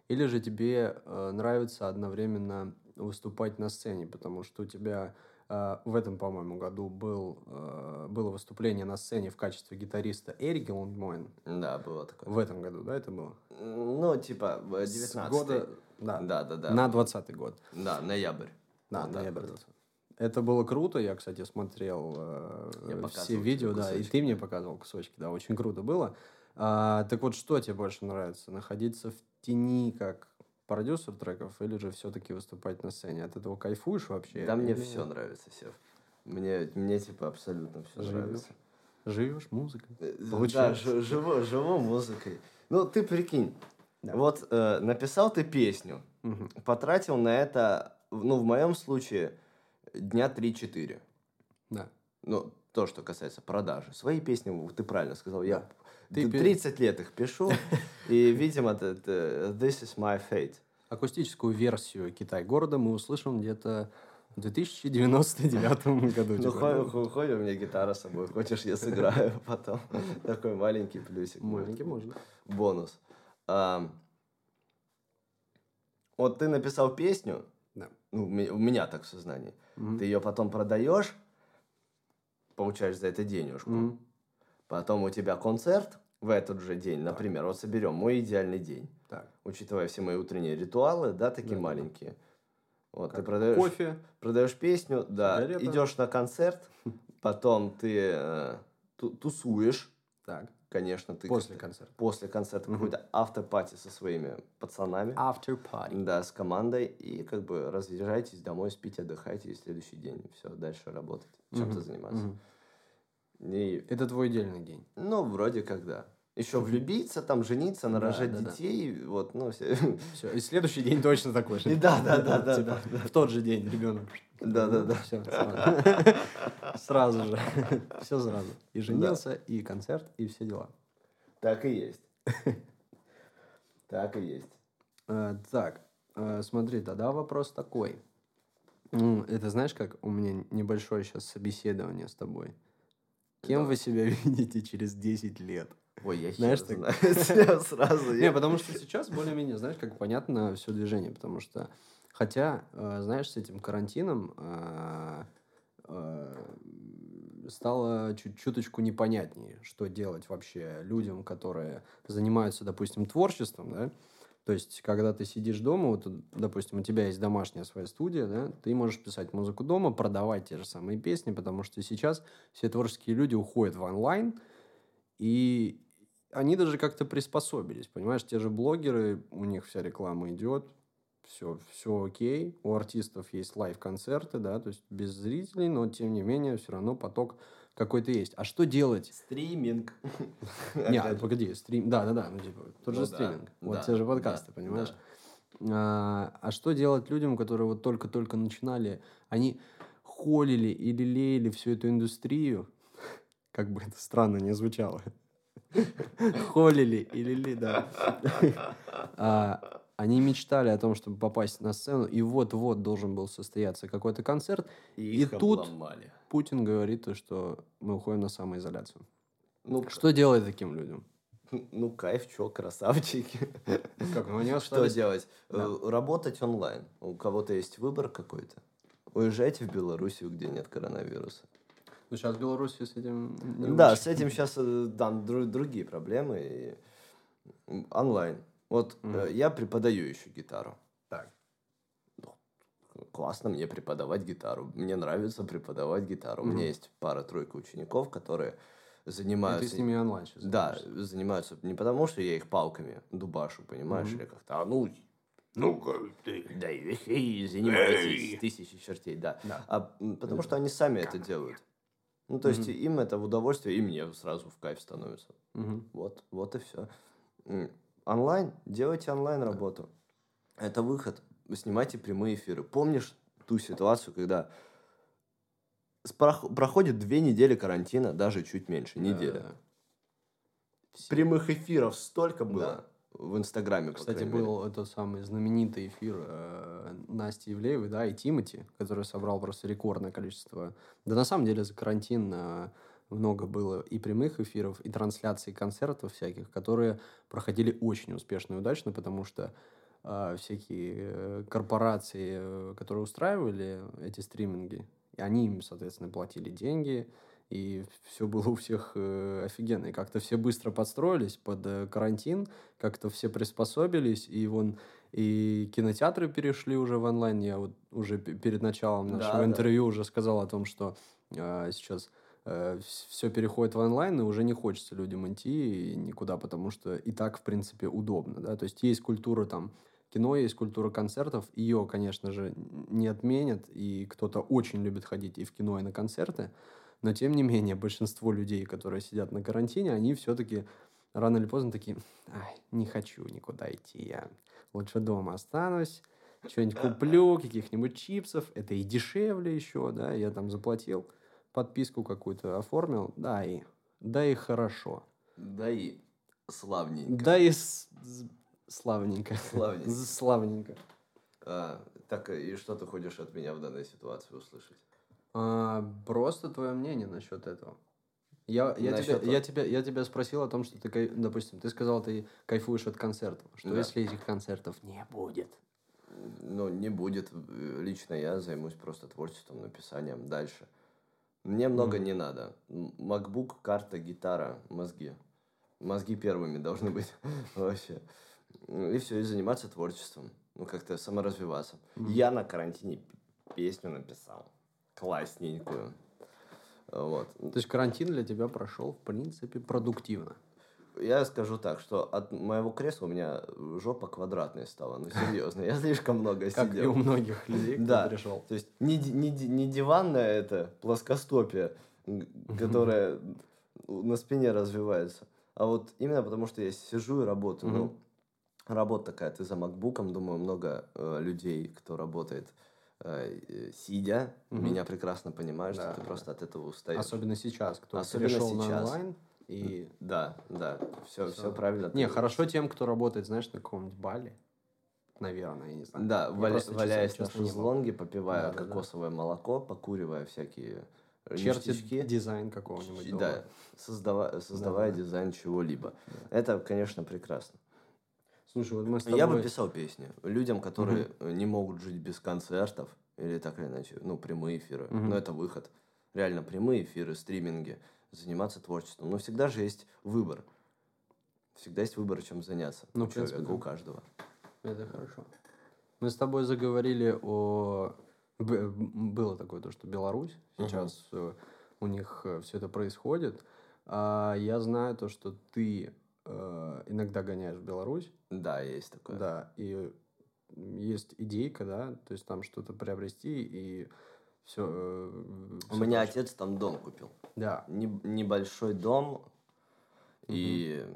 или же тебе э, нравится одновременно выступать на сцене, потому что у тебя э, в этом, по-моему, году был, э, было выступление на сцене в качестве гитариста Эрик Гелмойн. Да, было такое. В этом году, да, это было? Ну, типа, в С 19 года, да, Да, да, да. на 20 год. Да, ноябрь. Да, так ноябрь вот. 20. Это было круто, я, кстати, смотрел э, Я все видео, да, и ты мне показывал кусочки, да, очень круто было. А, так вот, что тебе больше нравится? Находиться в тени как продюсер треков или же все-таки выступать на сцене? От этого кайфуешь вообще? Да мне Или все нравится, Сев. Мне, мне типа абсолютно все Живешь? нравится. Живешь музыкой? Э, Да, Получается. жи- живу, живу музыкой. Ну, ты прикинь, Да. вот э, написал ты песню, Мгм. потратил на это, ну, в моем случае, дня 3-4. Да. Ну, то, что касается продажи. Свои песни, ты правильно сказал, я Ты д- пе- 30 лет их пишу, [LAUGHS] и, видимо, это this is my fate. Акустическую версию «Китай города» мы услышим где-то в 2099 [LAUGHS] году. Ну, хо- хо- хоть у меня гитара с собой, хочешь, я сыграю [LAUGHS] потом. Такой маленький плюсик. Маленький можно. бонус. Вот ты написал песню, ну, у ме- у меня так в сознании. Ты ее потом продаешь, получаешь за это денежку. Потом у тебя концерт в этот же день, например, вот соберем мой идеальный день, Так. учитывая все мои утренние ритуалы, да, такие Да-да-да. маленькие. Вот ты Как продаешь, Кофе. продаешь песню, да, Сигарета. идешь на концерт, [LAUGHS] потом ты э, ту- тусуешь, Так. конечно, ты После концерта. после концерта Мгм. какой-то автопати со своими пацанами. After party. Да, с командой. И как бы разъезжайтесь домой, спите, отдыхайте, и следующий день все, дальше работать, чем-то Мгм. заниматься. Мгм. И, Это твой идеальный день. ну, вроде как да. Еще влюбиться, там, жениться, нарожать да, да. детей, вот, ну, все. Все. И следующий день точно такой же. И [LAUGHS] да, да, да, да, Типа, да, В тот же день ребенок. Да, да, да. Все. Сразу же. [LAUGHS] Все сразу. И женился, и концерт, и все дела. Так и есть. [LAUGHS] Так и есть. Э, Так, э, смотри, тогда вопрос такой. Это знаешь, как у меня небольшое сейчас собеседование с тобой. Кем Давай. вы себя [LAUGHS] видите через 10 лет? Ой, я Знаешь, так- знаю. [LAUGHS] Сразу. Не, потому [LAUGHS] что сейчас более-менее, знаешь, как понятно все движение, потому что, хотя, э, знаешь, с этим карантином э, э, стало чуть чуточку непонятнее, что делать вообще людям, которые занимаются, допустим, творчеством, да, то есть, когда ты сидишь дома, вот, допустим, у тебя есть домашняя своя студия, да, ты можешь писать музыку дома, продавать те же самые песни, потому что сейчас все творческие люди уходят в онлайн, и они даже как-то приспособились, понимаешь, те же блогеры, у них вся реклама идет, все, все окей, у артистов есть лайв-концерты, да, то есть без зрителей, но тем не менее все равно поток какой-то есть. А что делать? Стриминг. [LAUGHS] Не, Опять же. погоди, стрим, да, да, да, ну типа тот Ну же стриминг, вот те же подкасты, понимаешь? А, а что делать людям, которые вот только-только начинали, они холили и лелеяли всю эту индустрию, [LAUGHS] как бы это странно не звучало, [LAUGHS] Холили или ли, да. Они мечтали о том, чтобы попасть на сцену, и вот-вот должен был состояться какой-то концерт. И, и тут обломали. Путин говорит, что мы уходим на самоизоляцию. Ну, что делать таким людям? [LAUGHS] Ну, кайф, чё, красавчики. [LAUGHS] Как, ну, не Что делать? Да. Э, работать онлайн. У кого-то есть выбор какой-то. Уезжайте в Белоруссию, где нет коронавируса. Ну, сейчас в Беларуси с этим не Да, очень. с этим сейчас там э, другие проблемы. И... Онлайн. Вот mm. я преподаю еще гитару. Так. Ну, классно мне преподавать гитару. Мне нравится преподавать гитару. Mm. У меня есть пара-тройка учеников, которые занимаются... И ты с ними онлайн сейчас Да, занимаются не потому, что я их палками дубашу, понимаешь, mm-hmm. или как-то, а ну, ну, ты, да, и [LAUGHS] занимаетесь тысячи чертей, да. да. А потому что они сами это делают. Ну, то есть mm-hmm. им это в удовольствие, и мне сразу в кайф становится. Mm-hmm. Вот, вот и все. Онлайн, делайте онлайн работу. Это выход. Вы снимайте прямые эфиры. Помнишь ту ситуацию, когда проходит две недели карантина, даже чуть меньше, неделя. Да. Прямых эфиров столько было. Да. В Инстаграме, Кстати, был мере. этот самый знаменитый эфир э, Насти Ивлеевой, да, и Тимати, который собрал просто рекордное количество. Да на самом деле за карантин э, много было и прямых эфиров, и трансляций концертов всяких, которые проходили очень успешно и удачно, потому что э, всякие корпорации, э, которые устраивали эти стриминги, они им, соответственно, платили деньги, и все было у всех э, офигенно. И как-то все быстро подстроились под э, карантин, как-то все приспособились, и вон и кинотеатры перешли уже в онлайн. Я вот уже перед началом нашего да, интервью да. уже сказал о том, что э, сейчас все переходит в онлайн, и уже не хочется людям идти никуда, потому что и так, в принципе, удобно. Да? То есть есть культура там кино, есть культура концертов. Ее, конечно же, не отменят, и кто-то очень любит ходить и в кино, и на концерты. Но, тем не менее, большинство людей, которые сидят на карантине, они все-таки рано или поздно такие, Ай, не хочу никуда идти, я лучше дома останусь, что-нибудь куплю, каких-нибудь чипсов, это и дешевле еще, да, я там заплатил, подписку какую-то оформил, да и, да и хорошо. Да и славненько. Да и Славненько. Славненько. Славненько. А, так, и что ты хочешь от меня в данной ситуации услышать? А, просто твое мнение насчет этого. Я, я, насчет тебя, я, тебя, я тебя спросил о том, что ты, допустим, ты сказал, ты кайфуешь от концертов. Что да. если этих концертов не будет? Ну, не будет. Лично я займусь просто творчеством, написанием дальше. Мне много mm. не надо. MacBook, карта, гитара, мозги. Мозги первыми должны быть [LAUGHS] вообще. И все, и заниматься творчеством. Ну, как-то саморазвиваться. Mm-hmm. Я на карантине песню написал. Классненькую. Вот. То есть карантин для тебя прошел, в принципе, продуктивно. Я скажу так, что от моего кресла у меня жопа квадратная стала. Ну, серьезно, я слишком много сидел. Как и у многих людей, кто да. пришел. То есть не, не, не диванная это плоскостопие, которая на спине развивается, а вот именно потому, что я сижу и работаю. Ну, работа такая, ты за макбуком, думаю, много э, людей, кто работает э, сидя, угу. меня прекрасно понимают, да, что ты просто от этого устаешь. Особенно сейчас, кто Особенно перешел сейчас. на онлайн. И... Да, да, все, все. все правильно. Не, хорошо тем, кто работает, знаешь, на каком-нибудь бале. Наверное, я не знаю. Да, валя, валяясь на шезлонге, попивая да, кокосовое да. молоко, покуривая всякие Чертит дизайн какого-нибудь Да, создава, создавая да, дизайн чего-либо. Да. Это, конечно, прекрасно. Слушай, вот мы с тобой... Я бы писал песни людям, которые угу. не могут жить без концертов, или так или иначе, ну, прямые эфиры. Угу. Но это выход. Реально прямые эфиры, стриминги, заниматься творчеством. Но всегда же есть выбор. Всегда есть выбор, чем заняться. Ну, у человека, принципе, да. у каждого. Это хорошо. Мы с тобой заговорили о... Было такое то, что Беларусь сейчас угу. у них э, все это происходит. А я знаю то, что ты э, иногда гоняешь в Беларусь. Да, есть такое. Да, и есть идейка, да, то есть там что-то приобрести и все. Э, У меня хочешь. отец там дом купил. Да. Не, небольшой дом угу. и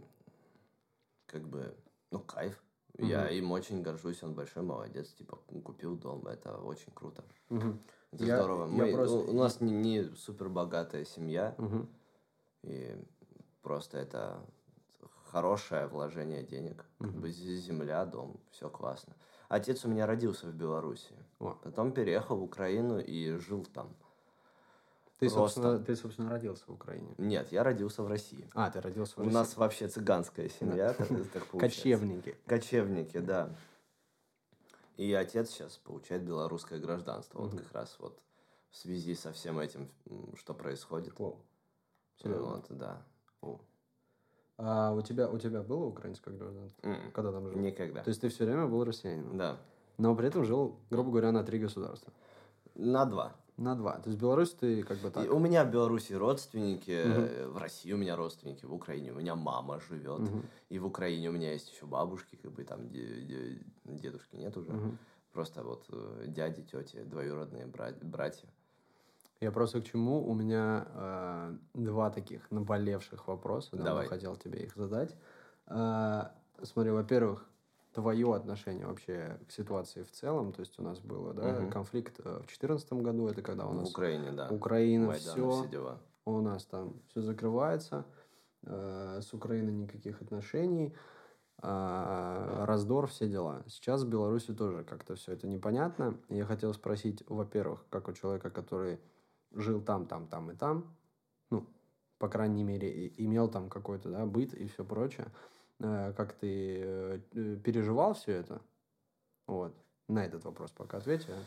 как бы, ну, кайф. Угу. Я им очень горжусь, он большой молодец, типа, купил дом, это очень круто. Угу. Это я, здорово. Я Мы, просто... У нас не, не супер богатая семья, угу. и просто это хорошее вложение денег. Как бы земля, дом, все классно. Отец у меня родился в Беларуси. Потом переехал в Украину и жил там. Ты, Просто. собственно, ты, собственно, родился в Украине. Нет, я родился в России. А, ты родился в У России. нас вообще цыганская семья, так. Кочевники. Кочевники, да. И отец сейчас получает белорусское гражданство. Вот как раз вот в связи со всем этим, что происходит. Вау. Вот, да. А у тебя, у тебя было украинское гражданство? Когда там жил? Никогда. То есть ты все время был россиянином? Да. Но при этом жил, грубо говоря, на три государства. На два. На два. То есть Беларусь ты как бы И так. у меня в Беларуси родственники, э, в России у меня родственники, в Украине у меня мама живет, Мгм. и в Украине у меня есть еще бабушки, как бы там де- де- дедушки нет уже, Мгм. просто вот э, дяди, тети, двоюродные бра- братья. Я просто к чему? У меня э, два таких наболевших вопроса. Давно Давай. хотел тебе их задать. А, смотри, во-первых, твое отношение вообще к ситуации в целом. То есть у нас было да, Мгм. конфликт э, в 2014 году. Это когда у в нас Украине, да. Украина Майдан, все, все дела. у нас там все закрывается. э, с Украиной никаких отношений. а, раздор, все дела. Сейчас в Беларуси тоже как-то все это непонятно. Я хотел спросить, во-первых, как у человека, который жил там, там, там и там, ну, по крайней мере, имел там какой-то, да, быт и все прочее, э, как ты э, э, переживал все это? Вот. На этот вопрос пока ответь. а.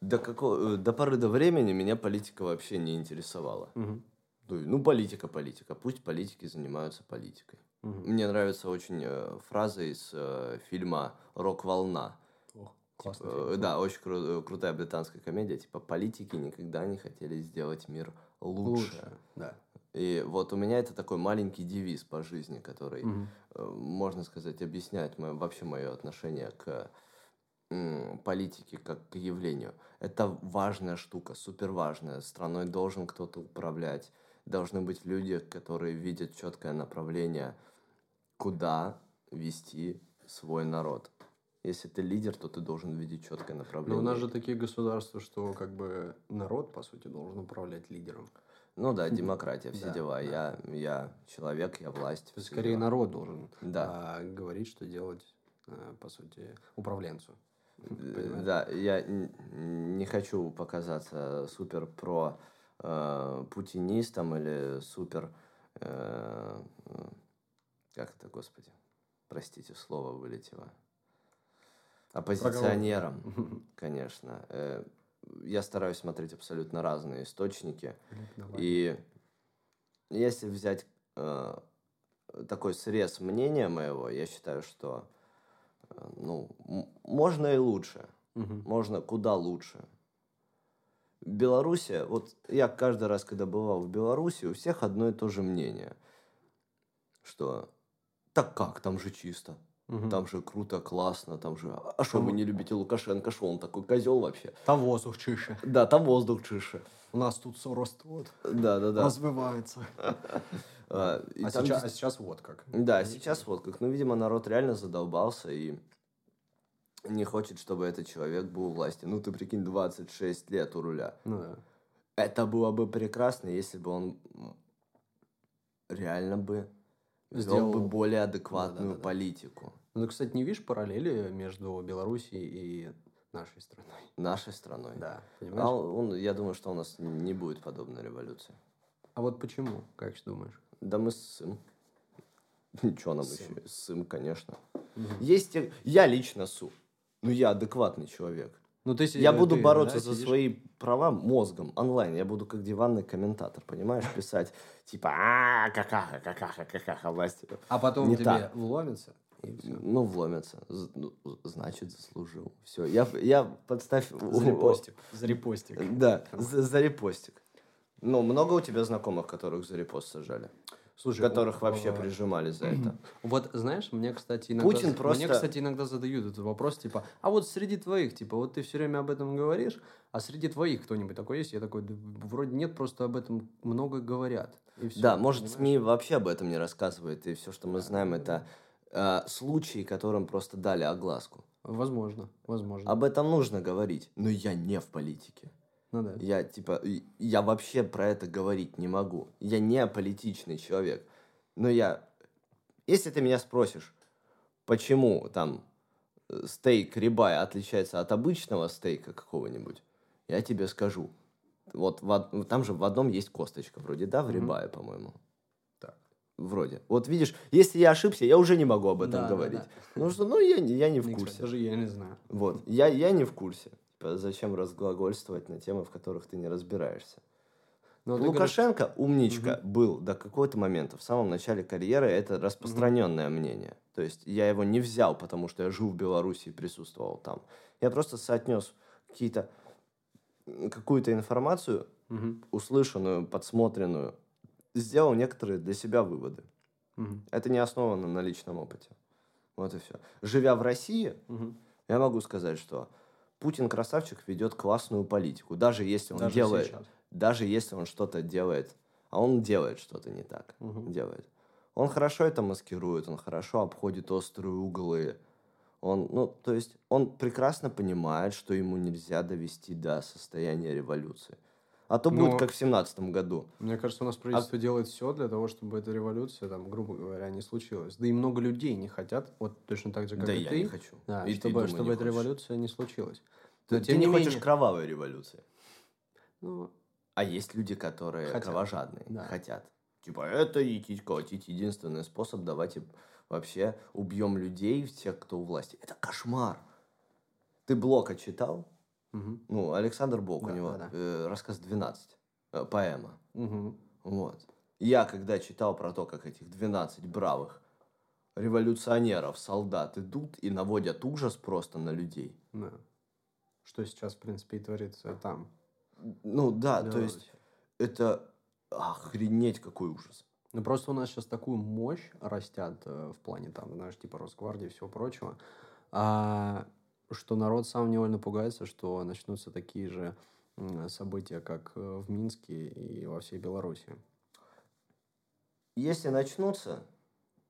До, какого, э, до поры до времени меня политика вообще не интересовала. Мгм. Ну, политика, политика. Пусть политики занимаются политикой. Мгм. Мне нравится очень э, фраза из э, фильма «Рок-волна». Классный Э, да, очень кру- э, крутая британская комедия. Типа, политики никогда не хотели сделать мир лучше. Лучше, да. И вот у меня это такой маленький девиз по жизни, который, э, можно сказать, объясняет моё, вообще мое отношение к м, политике как к явлению. Это важная штука, супер важная. Страной должен кто-то управлять. Должны быть люди, которые видят четкое направление, куда вести свой народ. Если ты лидер, то ты должен видеть четкое Но направление. у нас же такие государства, что как бы народ, по сути, должен управлять лидером. Ну да, демократия, все Да, дела. да. Я, я человек, я власть. Скорее дела. народ должен Да. а, говорить, что делать, а, по сути, управленцу. Э, Понимаешь? Да, я не хочу показаться супер про э, путинистом или супер э, э, как это, господи, простите, слово вылетело. Оппозиционером, [LAUGHS] конечно. Э, я стараюсь смотреть абсолютно разные источники. Давай. И если взять э, такой срез мнения моего, я считаю, что э, ну, можно и лучше. Мгм. Можно куда лучше. Белоруссия, вот я каждый раз, когда бывал в Беларуси, у всех одно и то же мнение. Что так как, там же чисто. Мгм. Там же круто, классно, там же... А что Там- вы не любите Лукашенко? Что он такой козел вообще? Там воздух чище. Да, там воздух чише. У нас тут все растет, Да, да, да. развивается. [LAUGHS] А, А там сейчас, дес- а сейчас вот как. Да, сейчас вот как. Ну, видимо, народ реально задолбался и не хочет, чтобы этот человек был у власти. Ну, ты прикинь, 26 лет у руля. Ну да. Это было бы прекрасно, если бы он реально бы Сделал- бы более адекватную Да-да-да-да. политику Ну, ты, кстати, не видишь параллели между Белоруссией и нашей страной? нашей страной. Да, А понимаешь? он, я думаю, что у нас не будет подобной революции. А вот почему, как ты думаешь? Да мы ссым. Ничего нам Ссым. еще? Ссым, конечно. Мгм. Есть. Я лично су. Ну, я адекватный человек. Ну, ты, Я буду ты, бороться да, за сидишь- свои права мозгом онлайн. Я буду как диванный комментатор, понимаешь, писать типа а какаха, какаха, какаха, власти. А потом Не тебе так. вломится. Ну, вломятся. З- ну, Значит, заслужил. Все, я, я подставь... За репостик. За репостик. Да, за, за репостик. Ну, много у тебя знакомых, которых за репост сажали? Слушай, которых вообще прижимали за это? Вот, знаешь, мне, кстати, иногда, Путин мне, просто- кстати, иногда задают этот вопрос, типа, а вот среди твоих, типа, вот ты все время об этом говоришь, а среди твоих кто-нибудь такой есть? Я такой, «Да вроде нет, просто об этом много говорят. И всё, Да, может, понимаешь? СМИ вообще об этом не рассказывает, и все, что мы знаем, это э, случаи, которым просто дали огласку. Возможно, возможно. Об этом нужно говорить, но я не в политике. Ну да. Я, типа, я вообще про это говорить не могу. Я не политичный человек. Но я Если ты меня спросишь, почему там э, стейк рибая отличается от обычного стейка какого-нибудь, я тебе скажу. Вот в, там же в одном есть косточка вроде, да, в рибае, mm-hmm. по-моему. Так. Вроде. Вот видишь, если я ошибся, я уже не могу об этом да, говорить. Да, да. Ну что, ну я, я не в курсе. Кстати, даже я не знаю. Вот, я, я не в курсе. Типа, зачем разглагольствовать на темы, в которых ты не разбираешься? Но ну, Лукашенко говоришь... умничка угу. был до какого-то момента. В самом начале карьеры это распространенное угу. мнение. То есть я его не взял, потому что я жил в Беларуси и присутствовал там. Я просто соотнес какие-то какую-то информацию, угу. услышанную, подсмотренную, сделал некоторые для себя выводы. Угу. Это не основано на личном опыте. Вот и все. Живя в России, угу. я могу сказать, что Путин красавчик ведет классную политику, даже если он даже делает, сейчас. даже если он что-то делает, а он делает что-то не так, угу. делает. Он хорошо это маскирует, он хорошо обходит острые углы, он, ну, то есть он прекрасно понимает, что ему нельзя довести до состояния революции. А то Но, будет как в семнадцатом году. Мне кажется, у нас правительство а... делает все для того, чтобы эта революция, там, грубо говоря, не случилась. Да и много людей не хотят, вот точно так же, как да и я ты. не хочу. Да, и чтобы, думаю, чтобы эта хочешь. революция не случилась. Но, ты, тем ты не, не менее... хочешь кровавой революции. Ну, а есть люди, которые хотят. кровожадные, да. хотят. Типа, это идти колотить единственный способ, давайте вообще убьем людей, всех, кто у власти. Это кошмар. Ты Блока читал? Угу. Ну, Александр Блок, да, у него да, да. Э, рассказ 12, э, поэма. Угу. Вот. Я, когда читал про то, как этих 12 бравых революционеров, солдат идут и наводят ужас просто на людей. Да. Что сейчас, в принципе, и творится там. Ну да, то есть это охренеть какой ужас. Ну, просто у нас сейчас такую мощь растят э, в плане, там, знаешь, типа Росгвардии и всего прочего, а, что народ сам невольно пугается, что начнутся такие же события, как э, в Минске и во всей Беларуси. Если начнутся,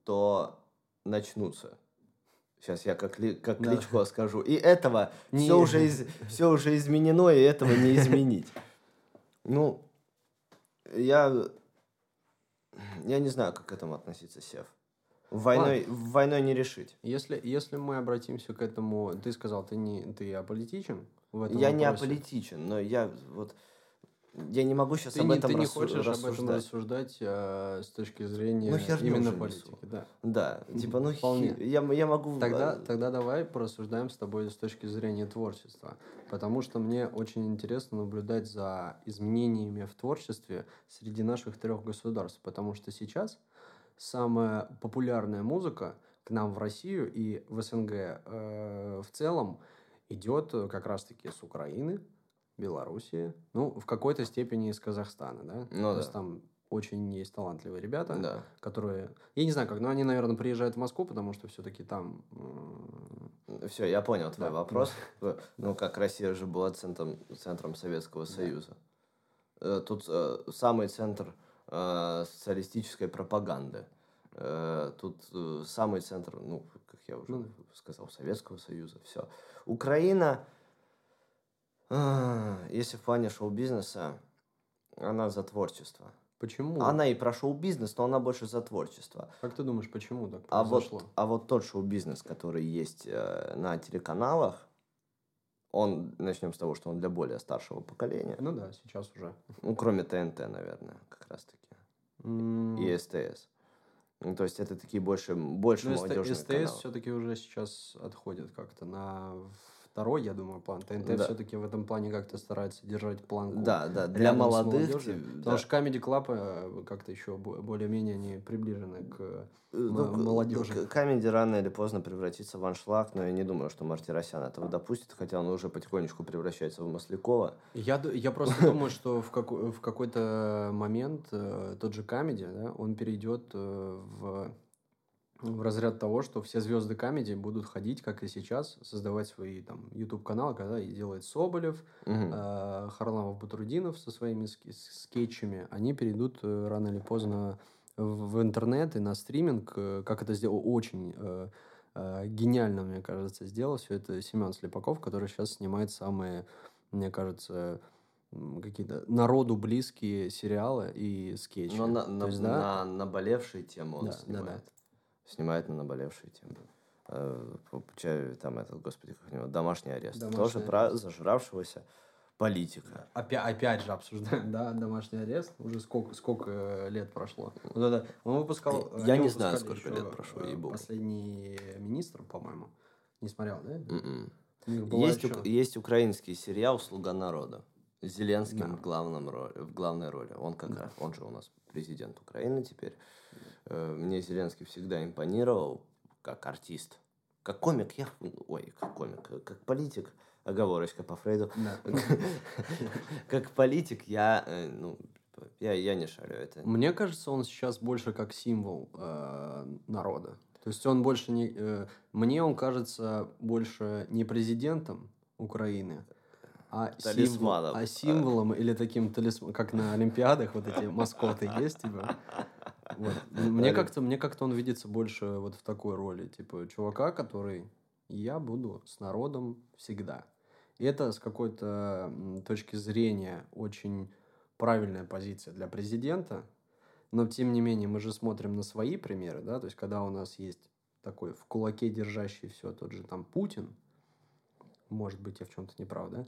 то начнутся. Сейчас я как, ли, как да. кличку скажу. И этого не... все, уже из, [LAUGHS] все уже изменено, и этого не изменить. Ну, я я не знаю, как к этому относиться, Сев. Войной, войной не решить. Если, если мы обратимся к этому, ты сказал, ты не ты аполитичен в этом Я вопросе. не аполитичен, но я вот я не могу сейчас ты об не, этом Ты не хочешь рассуждать. об этом рассуждать а, с точки зрения ну, именно политики, да? Да, типа, ну, Вполне. Хи... Я, я могу... Тогда, тогда давай порассуждаем с тобой с точки зрения творчества, потому что мне очень интересно наблюдать за изменениями в творчестве среди наших трех государств, потому что сейчас самая популярная музыка к нам в Россию и в СНГ э, в целом идет как раз-таки с Украины, Белоруссии, ну, в какой-то степени из Казахстана, да? Ну, То да. есть там очень есть талантливые ребята, да. которые, я не знаю как, но они, наверное, приезжают в Москву, потому что все-таки там... Все, я понял твой да. вопрос. [LAUGHS] Ну, как Россия же была центром, центром Советского Союза. Да. Э, тут э, самый центр э, социалистической пропаганды. Э, тут э, самый центр, ну, как я уже ну, сказал, Советского Союза. Все. Украина а, если в плане шоу-бизнеса, она за творчество. Почему? Она и про шоу-бизнес, но она больше за творчество. Как ты думаешь, почему так а вот, а вот тот шоу-бизнес, который есть э, на телеканалах, он, начнем с того, что он для более старшего поколения. Ну да, сейчас уже. Ну, кроме ТНТ, наверное, как раз-таки. Mm. И СТС. Ну, то есть это такие больше, больше ну, молодежные СТС все-таки уже сейчас отходит как-то на второй, я думаю, план. ТНТ да. все-таки в этом плане как-то старается держать планку. Да, да, для молодых. Потому да. что Comedy Club э, как-то еще более-менее не приближены к э, ну, молодежи. Comedy рано или поздно превратится в аншлаг, но я не думаю, что Мартиросян этого допустит, хотя он уже потихонечку превращается в Маслякова. Я, я просто [LAUGHS] думаю, что в, как, в какой-то момент э, тот же Comedy, да, он перейдет в в разряд того, что все звезды комедии будут ходить, как и сейчас, создавать свои там YouTube-каналы, когда и делает Соболев, угу. э, Харламов Батрудинов со своими скетчами, они перейдут э, рано или поздно в, в интернет и на стриминг, э, как это сделал очень э, э, гениально, мне кажется, сделал все это Семен Слепаков, который сейчас снимает самые, мне кажется, какие-то народу близкие сериалы и скетчи. Но на, на, есть, да? на наболевшие темы он да, снимает. Да, да. Снимает на наболевшие темы. Э, там этот, господи, как у него, домашний арест. Домашний Тоже арест. про зажравшегося политика. Опять, опять же обсуждаем, да, домашний арест. Уже сколько, сколько э, лет прошло. Вот это, он выпускал... Я они не знаю, сколько лет прошло, э, ей-богу. Последний министр, по-моему. Не смотрел, да? М-м. У Есть, еще- ук- есть украинский сериал «Слуга народа». С Зеленским Да. в, главном роли, в главной роли. Он как раз, он же у нас президент Украины теперь. Э, Мне Зеленский всегда импонировал как артист. Как комик, я... Ой, как комик, э, как политик. Оговорочка по Фрейду. [LAUGHS] Как политик я, э, ну, я, я не шарю. Это Мне кажется, он сейчас больше как символ э, народа. То есть он больше не... э, мне он кажется больше не президентом Украины, а, символ- а символом или таким талисманом, как на Олимпиадах вот эти маскоты есть, типа. Вот. [LAUGHS] Мне как-то, мне как-то он видится больше вот в такой роли, типа чувака, который я буду с народом всегда. И это с какой-то точки зрения очень правильная позиция для президента, но тем не менее мы же смотрим на свои примеры, да, то есть когда у нас есть такой в кулаке держащий все тот же там Путин, может быть, я в чем-то не прав, да,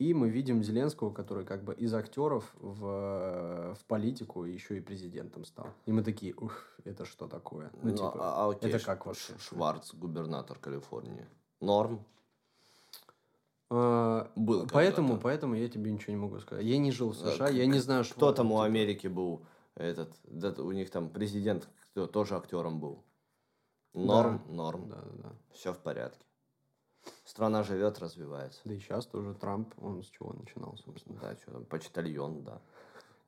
и мы видим Зеленского, который как бы из актеров в, в политику еще и президентом стал. И мы такие, ух, это что такое? Ну, Ну, типа, а- а окей, это как вообще? Шварц, губернатор Калифорнии. Норм. А, Был Поэтому, поэтому я тебе ничего не могу сказать. Я не жил в Э, США, к- я не знаю, что... Кто там у типа, Америки был? Этот, да, у них там президент кто, тоже актером был. Норм, норм. Да, да, да. Все в порядке. Страна живет, развивается. Да и сейчас тоже Трамп, он с чего начинал, собственно. Да, что там, почтальон, да.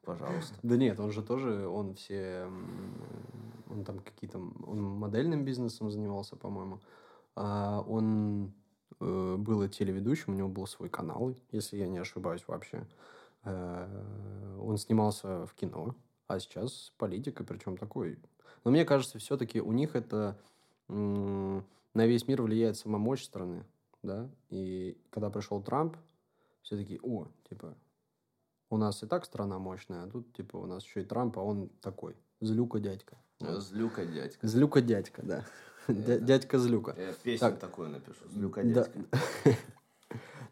Пожалуйста. Да нет, он же тоже, он все, он там какие-то, он модельным бизнесом занимался, по-моему. А он э, был телеведущим, у него был свой канал, если я не ошибаюсь вообще. Э, он снимался в кино, а сейчас политика, причем такой. Но мне кажется, все-таки у них это на весь мир влияет сама мощь страны, да. И когда пришел Трамп, все таки о, типа, у нас и так страна мощная, а тут, типа, у нас еще и Трамп, а он такой, злюка дядька. Злюка дядька. Злюка дядька, да. [LAUGHS] Дя- Дядька злюка. Я песню Так. такую напишу. Злюка Да. дядька. [LAUGHS]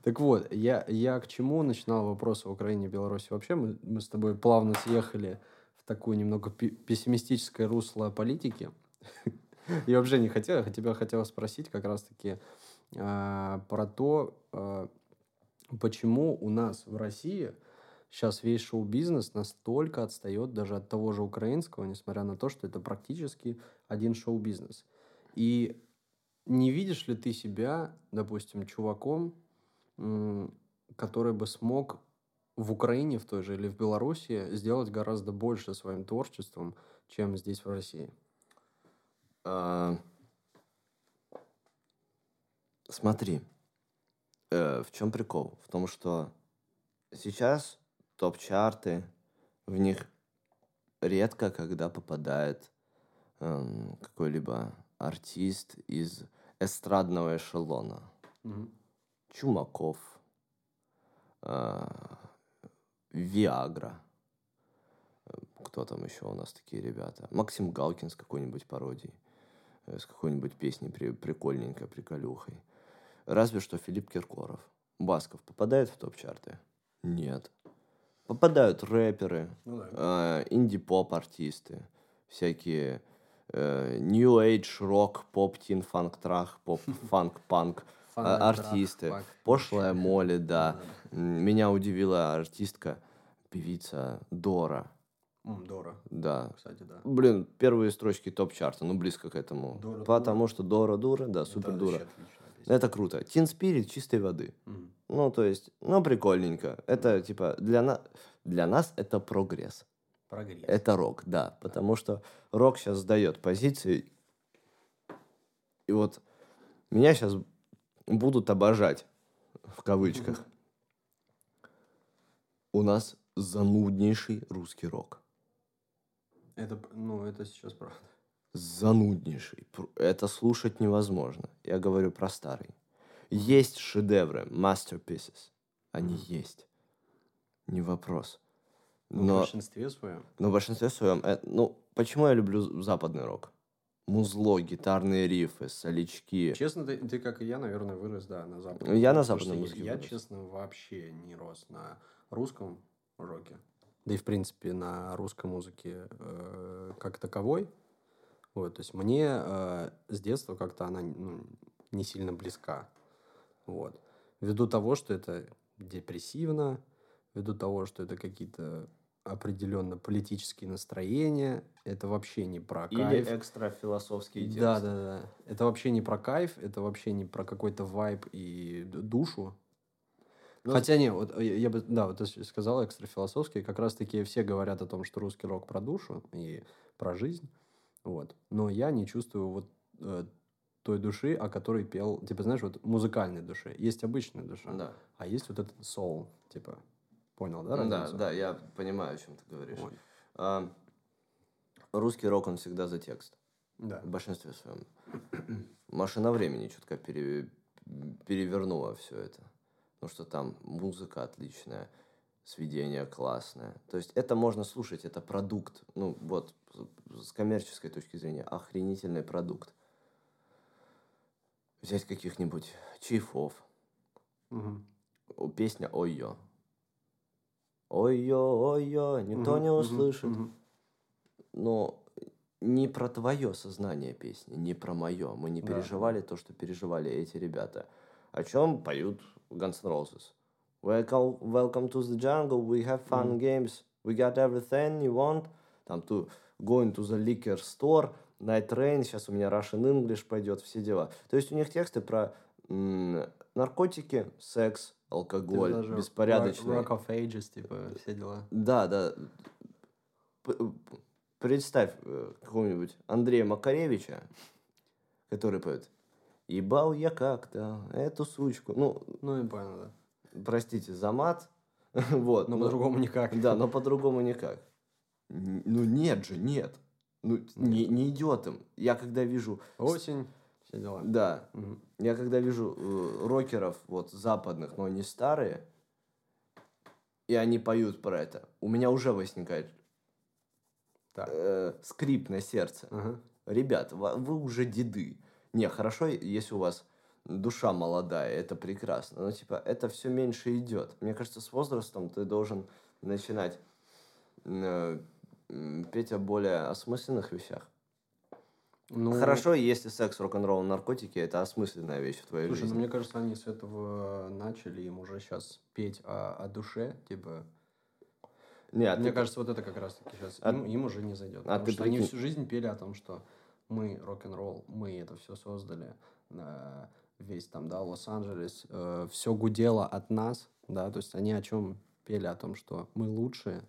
Так вот, я, я к чему начинал вопрос о Украине и Беларуси? Вообще, мы, мы с тобой плавно съехали в такую немного пе- пессимистическое русло политики. [LAUGHS] И вообще не хотел, я тебя хотел спросить как раз-таки а, про то, а, почему у нас в России сейчас весь шоу-бизнес настолько отстает даже от того же украинского, несмотря на то, что это практически один шоу-бизнес. И не видишь ли ты себя, допустим, чуваком, который бы смог в Украине в той же или в Беларуси сделать гораздо больше своим творчеством, чем здесь в России? А, Смотри, э, в чем прикол? В том, что сейчас топ-чарты, в них редко когда попадает эм, какой-либо артист из эстрадного эшелона. Чумаков, а, Виагра. Э, Кто там еще у нас такие ребята? Максим Галкин с какой-нибудь пародией. э, С какой-нибудь песней при, прикольненькой, приколюхой. Разве что Филипп Киркоров. Басков попадает в топ-чарты? Нет. Попадают рэперы, Ну да. э, инди-поп артисты, всякие э, new age рок, поп, тин, фанк, трах, поп, [LAUGHS] фанк, панк, а- артисты, пошлая Молли, да. Меня удивила артистка, певица Дора, Дора, да. кстати, да. Блин, первые строчки топ-чарта, ну близко к этому. Дора Потому что Дора дура, да, супер дура. Песня. Это круто. Тин Спирит чистой воды. Мгм. Ну, то есть, ну, прикольненько. Это, типа, для, на... для нас это прогресс. Прогресс. Это рок, да. Потому что рок сейчас сдает позиции. И вот меня сейчас будут обожать, в кавычках. У нас зануднейший русский рок. Это, ну, это сейчас правда. Зануднейший. Это слушать невозможно. Я говорю про старый. Есть шедевры, masterpieces. Они есть. Не вопрос. Ну, в Но, большинстве своем. но в большинстве своем... э, ну, почему я люблю западный рок? музло, гитарные рифы, солячки. Честно, ты, ты как и я, наверное, вырос, да, на западном. Я на что музыке Я, вырос. честно, вообще не рос на русском роке. Да и, в принципе, на русской музыке э, как таковой. Вот, то есть мне э, с детства как-то она ну, не сильно близка. Вот. Ввиду того, что это депрессивно, ввиду того, что это какие-то определенно политические настроения, это вообще не про Или кайф. экстра философские тексты. Да, да, да. Это вообще не про кайф, это вообще не про какой-то вайб и душу. Ну, Хотя не, вот я, я бы, да, вот ты сказал экстрафилософский, как раз-таки все говорят о том, что русский рок про душу и про жизнь, вот. Но я не чувствую вот э, той души, о которой пел, типа, знаешь, вот музыкальной души. Есть обычная душа, Да. а есть вот этот soul, типа, понял, да? Да, разницу? да, я понимаю, о чем ты говоришь. Вот. А, русский рок, он всегда за текст. Да. В большинстве своем. Машина времени чутка пере- перевернула все это. Потому что там музыка отличная, сведение классное. То есть это можно слушать, это продукт. Ну вот, с- коммерческой точки зрения, охренительный продукт. Взять каких-нибудь чайфов. Мгм. О, Песня «Ой-ё». Ой-ё, ой-ё, никто Мгм, не услышит. мгм. но не про твое сознание песни, не про мое. Мы не Да, переживали то, что переживали эти ребята. О чем поют Guns N' Roses? Welcome, welcome to the jungle, we have fun games, we got everything you want. Там to going to the liquor store, night train, сейчас у меня Russian English пойдет, все дела. То есть у них тексты про наркотики, секс, алкоголь, даже беспорядочные. Rock, rock of Ages, типа, все дела. Да, да. Представь э, какого-нибудь Андрея Макаревича, который поет «Ебал я как-то эту сучку». Ну, Ну, я понял, да. простите за мат. [LAUGHS] вот, Но но- по-другому никак. Да, но по-другому никак. Ну, нет же, нет. Ну, не, не идет им. Я когда вижу... Осень, все дела. Да, Мгм. я когда вижу э, рокеров, вот, западных, но они старые, и они поют про это, у меня уже возникает Так. э, скрип на сердце. Ага. Ребят, вы уже деды. Не, хорошо, если у вас душа молодая, это прекрасно. Но, типа, это все меньше идет. Мне кажется, с возрастом ты должен начинать э, петь о более осмысленных вещах. Ну, Хорошо, если секс, рок-н-ролл, наркотики – это осмысленная вещь в твоей Слушай, ну жизни. мне кажется, они с этого начали, им уже сейчас петь о, о душе, типа. Нет, мне ты- кажется, вот это как раз-таки сейчас А- им, им уже не зайдет. а потому ты что они прикинь- всю жизнь пели о том, что мы рок-н-ролл, мы это все создали, э, весь там, да, Лос-Анджелес, все гудело от нас, да, то есть они о чем пели, о том, что мы лучшие,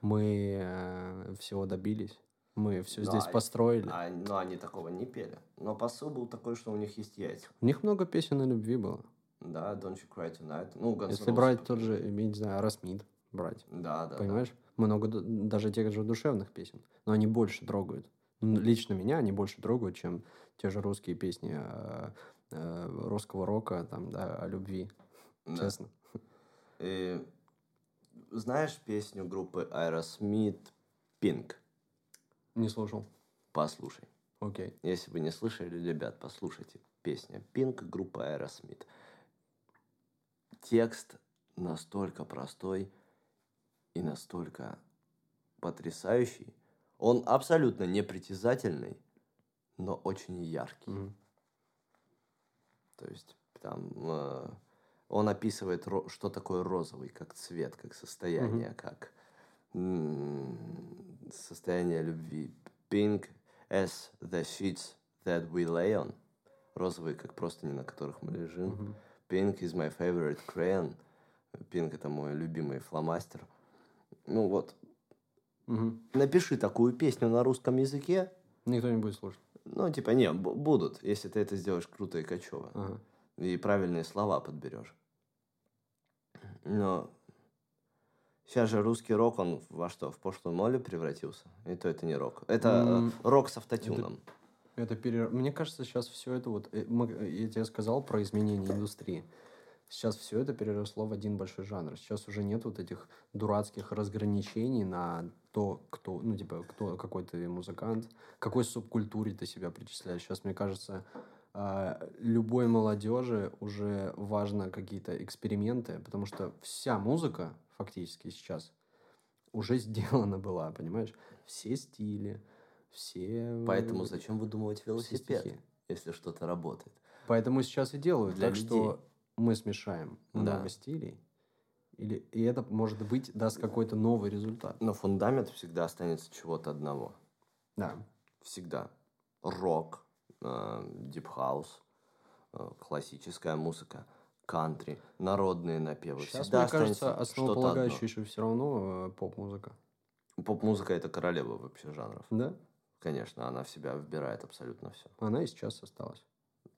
мы э, всего добились, мы все Ну, здесь а- построили. А, но они такого не пели. Но посыл был такой, что у них есть яйца. У них много песен о любви было. Да, Don't You Cry Tonight. Ну, Guns Если брать тот же, я не знаю, Расмид брать. Да, да, Понимаешь? Много ду- даже тех же душевных песен. Но они больше трогают. Ну, Лично меня они больше трогают, чем те же русские песни э, э, русского рока, там, да, о любви. да. Честно. И знаешь песню группы Aerosmith Pink? Не слушал. Послушай. Окей. Если вы не слышали, ребят, послушайте. Песня Pink группы Aerosmith. Текст настолько простой и настолько потрясающий. Он абсолютно непритязательный, но очень яркий. Мгм. То есть там э, он описывает, что такое розовый, как цвет, как состояние, как м, состояние любви. Pink as the sheets that we lay on. Розовый, как простыни, на которых мы лежим. Мгм. Pink is my favorite crayon. Pink это мой любимый фломастер. Ну вот, Мгм. напиши такую песню на русском языке. Никто не будет слушать. Ну, типа, не, б- будут, если ты это сделаешь круто и качево. Ага. И правильные слова подберешь. Но сейчас же русский рок, он во что, в пошлую молли превратился? И то это не рок. Это э, рок с автотюном. Это пере... Мне кажется, сейчас все это вот... э, мы- э, Я тебе сказал про изменение индустрии. Сейчас все это переросло в один большой жанр. Сейчас уже нет вот этих дурацких разграничений на кто, кто, ну, типа, кто, какой ты музыкант, какой субкультуре ты себя причисляешь. Сейчас, мне кажется, любой молодежи уже важно какие-то эксперименты, потому что вся музыка фактически сейчас уже [LAUGHS] сделана была, понимаешь? Все стили, все... Поэтому зачем выдумывать велосипед, если что-то работает? Поэтому сейчас и делают. Для так людей. что мы смешаем много да. стилей, или, и это, может быть, даст какой-то новый результат. Но фундамент всегда останется чего-то одного. Да. Всегда. Рок, deep house, э, классическая музыка, кантри, народные напевы. Сейчас, Всегда мне кажется, основополагающая еще все равно э, поп-музыка. Поп-музыка это королева вообще жанров. Да? Конечно, она в себя вбирает абсолютно все. Она и сейчас осталась.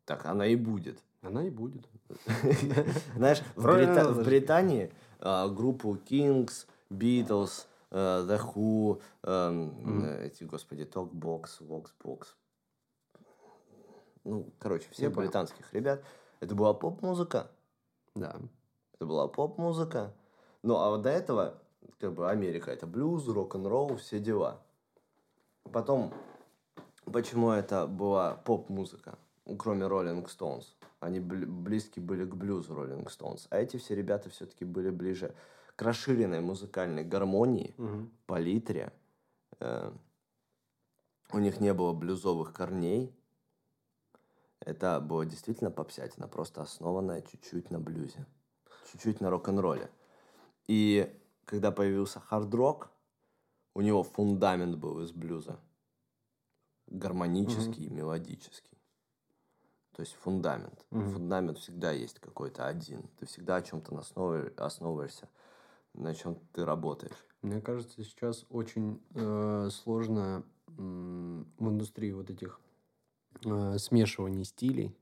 Так она и будет. Она и будет. [LAUGHS] Знаешь, в Британии группу Kinks, Beatles, The Who, mm. эти, господи, Talkbox, Voxbox. Ну, короче, все Я британских понял. ребят. Это была поп-музыка. Да. Это была поп-музыка. Ну, а вот до этого, как бы, Америка, это блюз, рок-н-ролл, все дела. Потом, почему это была поп-музыка, кроме Rolling Stones? Они близки были к блюзу Rolling Stones. А эти все ребята все-таки были ближе к расширенной музыкальной гармонии, угу. палитре. Э, у них не было блюзовых корней. Это было действительно попсятина, просто основанная чуть-чуть на блюзе, чуть-чуть на рок-н-ролле. И когда появился хард-рок, у него фундамент был из блюза. Гармонический, mm мелодический. То есть фундамент. Mm-hmm. Фундамент всегда есть какой-то один. Ты всегда о чем-то основываешься, на чем ты работаешь. Мне кажется, сейчас очень э, сложно э, в индустрии вот этих э, смешиваний стилей.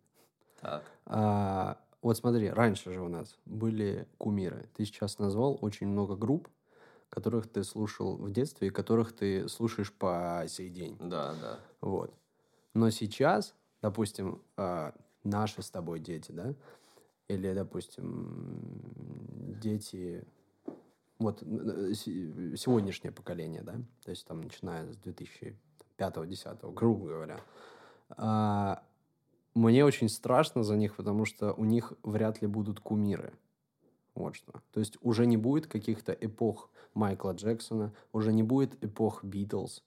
Так. А, вот смотри, раньше же у нас были кумиры. Ты сейчас назвал очень много групп, которых ты слушал в детстве и которых ты слушаешь по сей день. Да, да. Вот. Но сейчас допустим, э, наши с тобой дети, да, или, допустим, дети, вот сегодняшнее поколение, да, то есть там начиная с 2005-2010, грубо говоря, мне очень страшно за них, потому что у них вряд ли будут кумиры. Вот что. То есть уже не будет каких-то эпох Майкла Джексона, уже не будет эпох Битлз,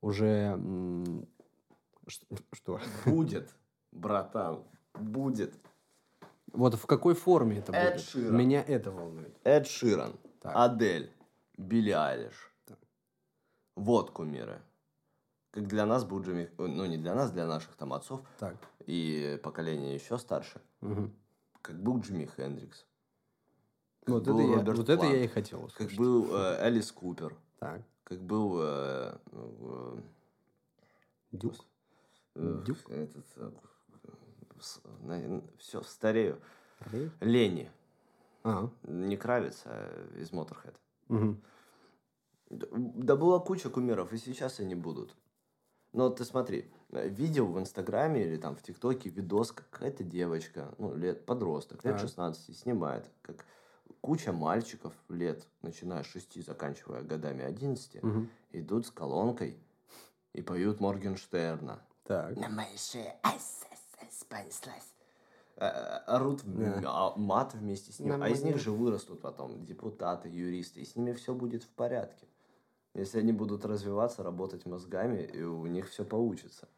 уже что? Будет, братан, будет. Вот в какой форме это Эд будет? Ширан. Меня это волнует. Эд Ширан, так. Адель, Билли Айлиш. Так. Вот кумиры. Как для нас был Джимми... Ну, не для нас, для наших там отцов. Так. И поколение еще старше. Угу. Как был Джимми Хендрикс. Как вот, был это, Роберт я, вот это я и хотел услышать. Как был э, Элис Купер. Так. Как был... Э, э, Дюк? Дюк? Этот, все, старею. Старею? Лени. Ага. Не Кравец, а из Motorhead. Угу. Да была куча кумиров, и сейчас они будут. Но ты смотри, видео в Инстаграме или там в ТикТоке видос, какая-то девочка, ну, лет, подросток, лет 16, снимает, как куча мальчиков лет, начиная с 6, заканчивая годами 11, угу. идут с колонкой и поют Моргенштерна. Так. На моей шее понеслась. Э, э, орут yeah. мат вместе с ним. а из них же вырастут потом депутаты, юристы. И с ними все будет в порядке. Если они будут развиваться, работать мозгами, и у них все получится.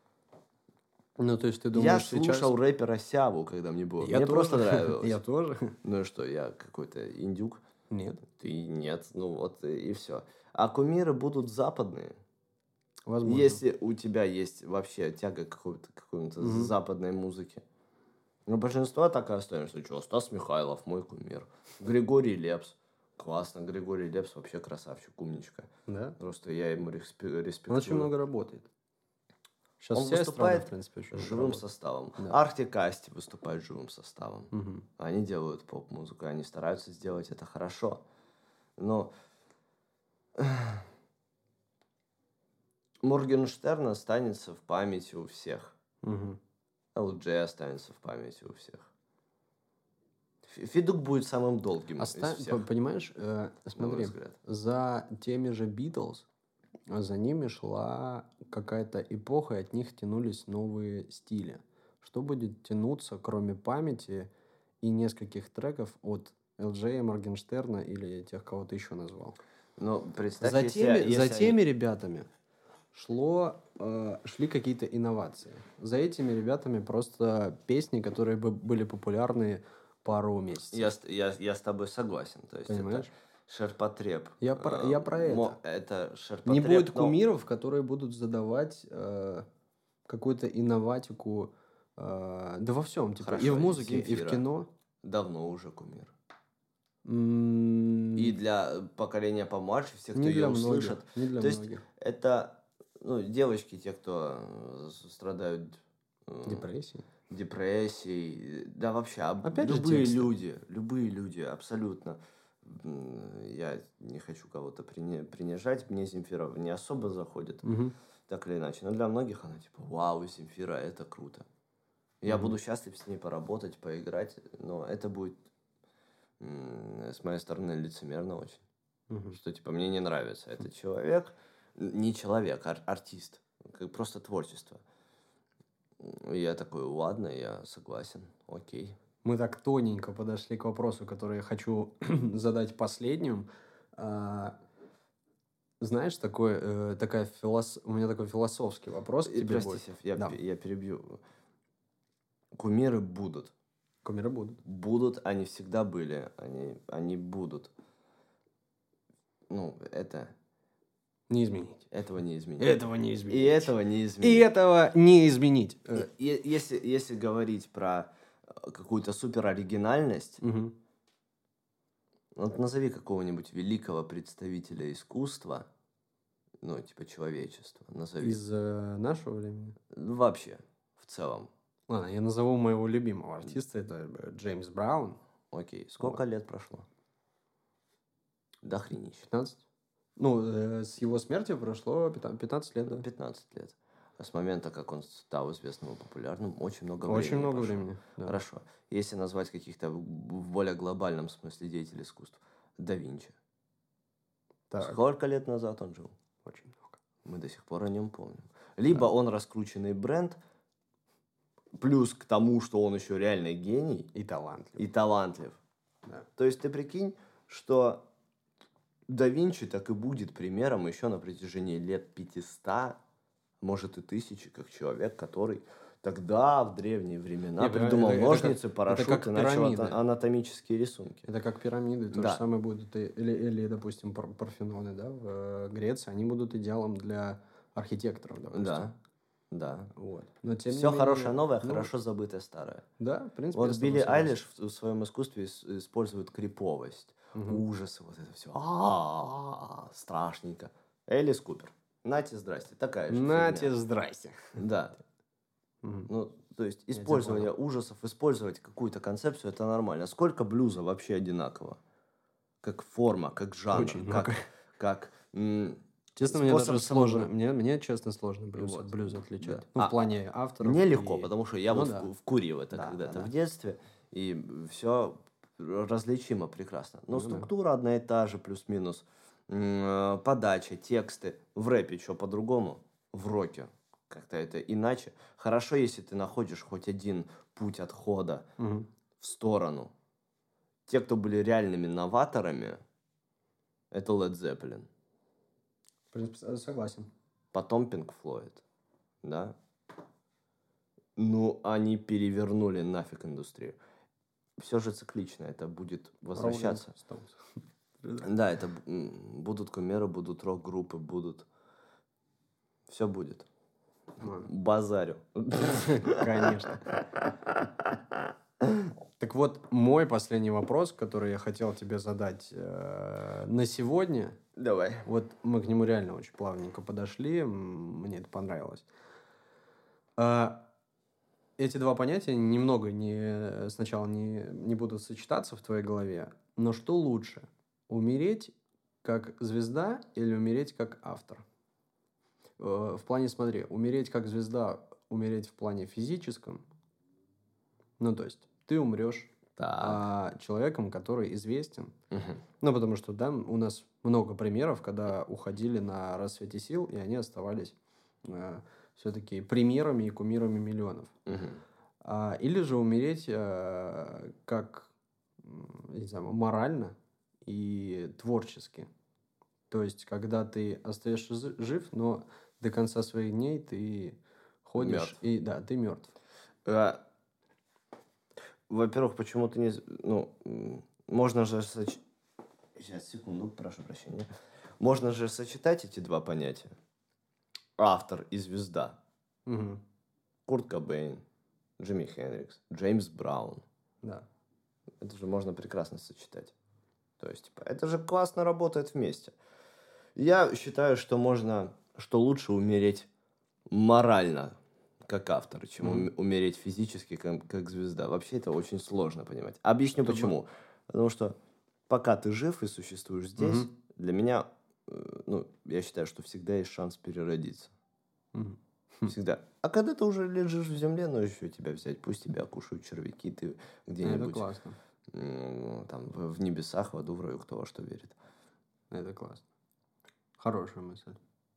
Ну, то есть ты думаешь, Я слушал сейчас... рэпера Сяву, когда мне было. Я мне тоже. [LAUGHS] просто нравилось. Я тоже. [LAUGHS] Ну что, я какой-то индюк? Нет. Ты нет. Ну вот и все. А кумиры будут западные. Возможно. Если у тебя есть вообще тяга к какой-то, какой-то mm-hmm. западной музыке. Но большинство так и остается. Что, Стас Михайлов, мой кумир. Григорий Лепс. Классно, Григорий Лепс вообще красавчик, умничка. Да? Просто я ему респектую. Он очень много работает. Сейчас Он вся выступает страна, в принципе, очень живым работает. составом. Да. Арктик Асти выступает живым составом. Угу. Они делают поп-музыку, они стараются сделать это хорошо. Но [SIGHS] Моргенштерн останется в памяти у всех. Угу. ЛД останется в памяти у всех. Фидук будет самым долгим Оста... из всех. Понимаешь, э, смотри, за теми же Битлз а за ними шла какая-то эпоха, и от них тянулись новые стили. Что будет тянуться, кроме памяти и нескольких треков от LJ, Моргенштерна или тех, кого ты еще назвал? Ну, представь, за, если, теми, если за теми ребятами шло, э, шли какие-то инновации. За этими ребятами просто песни, которые бы были популярны пару месяцев. Я, с- я, я с тобой согласен. То есть Понимаешь? это шерпотреб. Я про- я про это. мо- Это шерпотреб. Не будет но- кумиров, которые будут задавать э, какую-то инноватику. э, да во всем. Типа, и Хорошо, в музыке, и в Земфира. кино. Давно уже кумир. М, И для поколения помладше, всех, кто не ее услышат, Не для То есть многих. это ну, девочки, те, кто страдают э, Депрессии. Депрессией, да вообще, об- Опять же любые тексты. люди, любые люди, абсолютно. Я не хочу кого-то принижать, мне Земфира не особо заходит, Мгм. так или иначе, но для многих она типа, вау, Земфира, это круто. Я Мгм. буду счастлив с ней поработать, поиграть, но это будет с моей стороны лицемерно очень. Мгм. Что типа мне не нравится этот человек, не человек, ар- артист, как просто творчество. Я такой, ладно, я согласен, окей. Мы так тоненько подошли к вопросу, который я хочу [CLEARS THROAT] задать последним. А, знаешь, такой, э, такая филос... у меня такой философский вопрос И, тебе Прости, будет. Сев, я, Да. я перебью. Кумиры будут. Кумиры будут. Будут, они всегда были, они, они будут. Ну, это, Не изменить. этого не изменить. Этого не И изменить. этого не И изменить. этого не изменить. И- и- если, если говорить про э, какую-то супер оригинальность, мгм. Вот назови какого-нибудь великого представителя искусства, ну, типа человечества, назови. Из э, нашего времени. Вообще, в целом. Ладно, я назову моего любимого артиста. Это э, Джеймс Браун. Окей, сколько лет прошло? До хренища. 15. Ну, э, с его смертью прошло 15 15 лет, да. 15 лет. А с момента, как он стал известным и популярным, очень много времени Очень много прошло. времени. да. Хорошо. Если назвать каких-то в более глобальном смысле деятелей искусств, да Винчи. Так, Сколько лет назад он жил? очень много. Мы до сих пор о нем помним. Либо он раскрученный бренд, плюс к тому, что он еще реальный гений И талантлив. и талантлив. Да. То есть ты прикинь, что да Винчи так и будет примером еще на протяжении лет 500, может и тысячи, как человек, который тогда, в древние времена, Не, придумал это- это ножницы, как- парашют это как и начал анатомические рисунки. Это как пирамиды, то Да. же самое будет. и- Или, или допустим, пар- парфеноны, да, в э, Греции, они будут идеалом для архитекторов, допустим. Да, да. Вот. Но тем Все менее, хорошее новое, ну, хорошо забытое старое. Да, в принципе. Вот Билли. Айлиш в, в своем искусстве ис- использует криповость, Мгм. ужасы, вот это все. Страшненько. Элис Купер. Нате, здрасте. Такая же Нате, здрасте. Да. Ну, то есть использование ужасов, использовать какую-то концепцию, это нормально. Сколько блюза вообще одинаково? Как форма, как жанр, Очень как, как Честно, мне даже сложно. Мне, мне честно сложно блюз, Вот. блюз отличать. Да. Ну, А, в плане авторов. Мне легко, и- потому что я Ну вот да. вку- вкурил это Да, когда-то да, да. в детстве, и все различимо прекрасно. Но Ну да. структура одна и та же, плюс-минус. Э, Подача, тексты. В рэпе что по-другому? В роке как-то это иначе. Хорошо, если ты находишь хоть один путь отхода Мгм. в сторону. Те, кто были реальными новаторами, это Led Zeppelin. В принципе, с- согласен. Потом Pink Floyd, да? Ну, они перевернули нафиг индустрию. Все же циклично, это будет возвращаться. Да, это будут кумиры, будут рок-группы, будут... Все будет. Ладно. Базарю. Конечно. Так вот, мой последний вопрос, который я хотел тебе задать э, на сегодня, Давай. вот мы к нему реально очень плавненько подошли, мне это понравилось. А, эти два понятия немного не, сначала не, не будут сочетаться в твоей голове, но что лучше, умереть как звезда или умереть как автор? Э, В плане, смотри, умереть как звезда, умереть в плане физическом, ну, то есть ты умрешь а человеком, который известен. Мгм. Ну, потому что, да, у нас много примеров, когда уходили на рассвете сил, и они оставались все-таки примерами и кумирами миллионов. А, или же умереть э, как, не знаю, морально и творчески. То есть, когда ты остаешься жив, но до конца своих дней ты ходишь Мертв. и да, ты мертв. А, Во-первых, почему ты не... Ну, можно же... соч- Сейчас, секунду, прошу прощения. Можно же сочетать эти два понятия. Автор и звезда. Мгм. Курт Кобейн, Джимми Хендрикс, Джеймс Браун. Да. Это же можно прекрасно сочетать. То есть, типа, это же классно работает вместе. Я считаю, что можно, что лучше умереть морально, как автор, чем ум- умереть физически, как, как звезда. Вообще это очень сложно понимать. Объясню почему. Потому что пока ты жив и существуешь здесь, Мгм. для меня, ну, я считаю, что всегда есть шанс переродиться. Мгм. Всегда. А когда ты уже лежишь в земле, ну еще тебя взять, пусть тебя кушают червяки, ты Это где-нибудь классно. м, там в небесах, в аду, в раю, кто во что верит. Это классно. Хорошая мысль.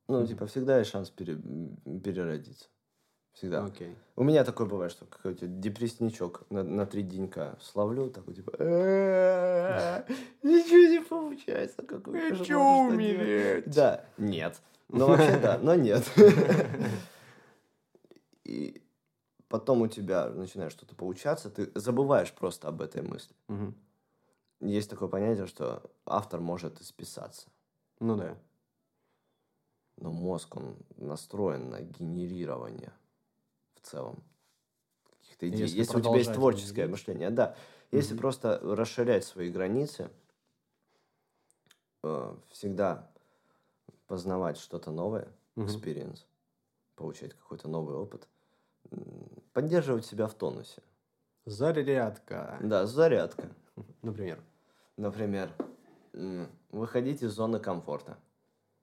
Ну, типа, всегда есть шанс пере- переродиться. Всегда. Окей. У меня такое бывает, что какой-то депрессничок на, на три денька словлю, такой, типа, «Э, ничего не получается. что делать?» Да, нет. Ну, вообще да, но нет. И потом у тебя начинает что-то получаться, ты забываешь просто об этой мысли. Есть такое понятие, что автор может исписаться. Ну да. Но мозг, он настроен на генерирование в целом каких-то идей. Если Если, у тебя есть творческое мышление, да. Если Мгм. просто расширять свои границы, э, всегда познавать что-то новое, Мгм. experience, получать какой-то новый опыт, поддерживать себя в тонусе. Зарядка. Да, зарядка. Например. Например, выходить из зоны комфорта.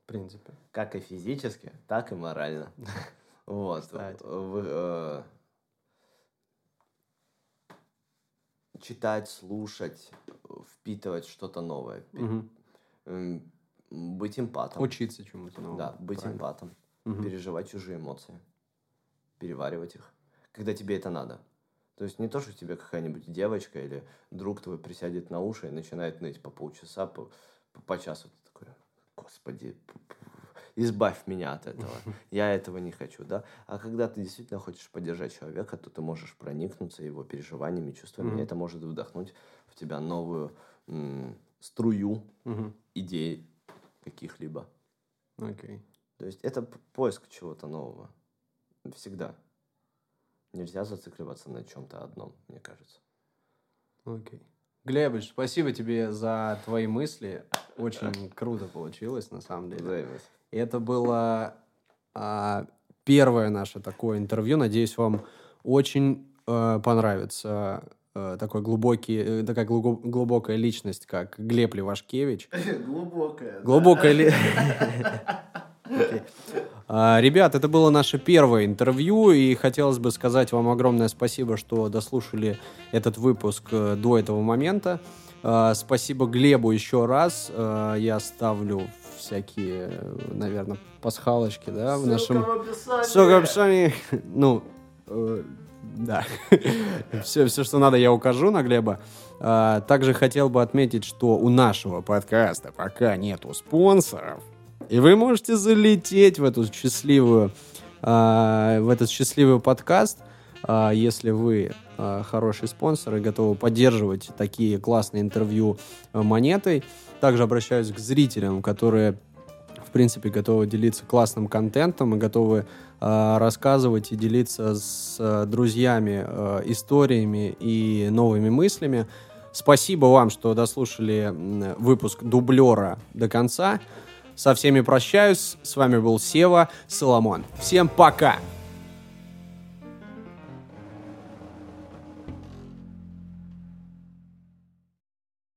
В принципе. Как и физически, так и морально. [LAUGHS] Вот. Кстати. Вы, э, читать, слушать, впитывать что-то новое. Быть эмпатом. Учиться чему-то новому. Да, быть Правильно. эмпатом. Переживать чужие эмоции. Переваривать их. Когда тебе это надо. То есть не то, что тебе какая-нибудь девочка или друг твой присядет на уши и начинает ныть по полчаса, по, по, по часу. Ты такой, господи, избавь меня от этого. Я этого не хочу, да? А когда ты действительно хочешь поддержать человека, то ты можешь проникнуться его переживаниями, чувствами. Мгм. И это может вдохнуть в тебя новую м, струю Мгм. идей каких-либо. Окей. То есть это поиск чего-то нового. Всегда. Нельзя зацикливаться на чем-то одном, мне кажется. Окей. Глебыч, спасибо тебе за твои мысли. Очень круто получилось, на самом деле. Взаимность. И это было а, первое наше такое интервью. Надеюсь, вам очень э, понравится э, такой глубокий, э, такая глубо- глубокая личность, как Глеб Левашкевич. [LAUGHS] Глубокая. Глубокая ли... [LAUGHS] А, Ребят, это было наше первое интервью, и хотелось бы сказать вам огромное спасибо, что дослушали этот выпуск до этого момента. А, Спасибо Глебу еще раз. А, Я ставлю всякие, наверное, пасхалочки, да, в нашем... Ссылка в описании. [LAUGHS] Ну, э, да. [LAUGHS] все, все, что надо, я укажу на Глеба. А, также хотел бы отметить, что у нашего подкаста пока нету спонсоров. И вы можете залететь в эту счастливую, а, в этот счастливый подкаст, а, если вы а, хороший спонсор и готовы поддерживать такие классные интервью а, монетой. Также обращаюсь к зрителям, которые в принципе, готовы делиться классным контентом и готовы э, рассказывать и делиться с э, друзьями э, историями и новыми мыслями. Спасибо вам, что дослушали выпуск дублера до конца. Со всеми прощаюсь. С вами был Сева Соломон. Всем пока!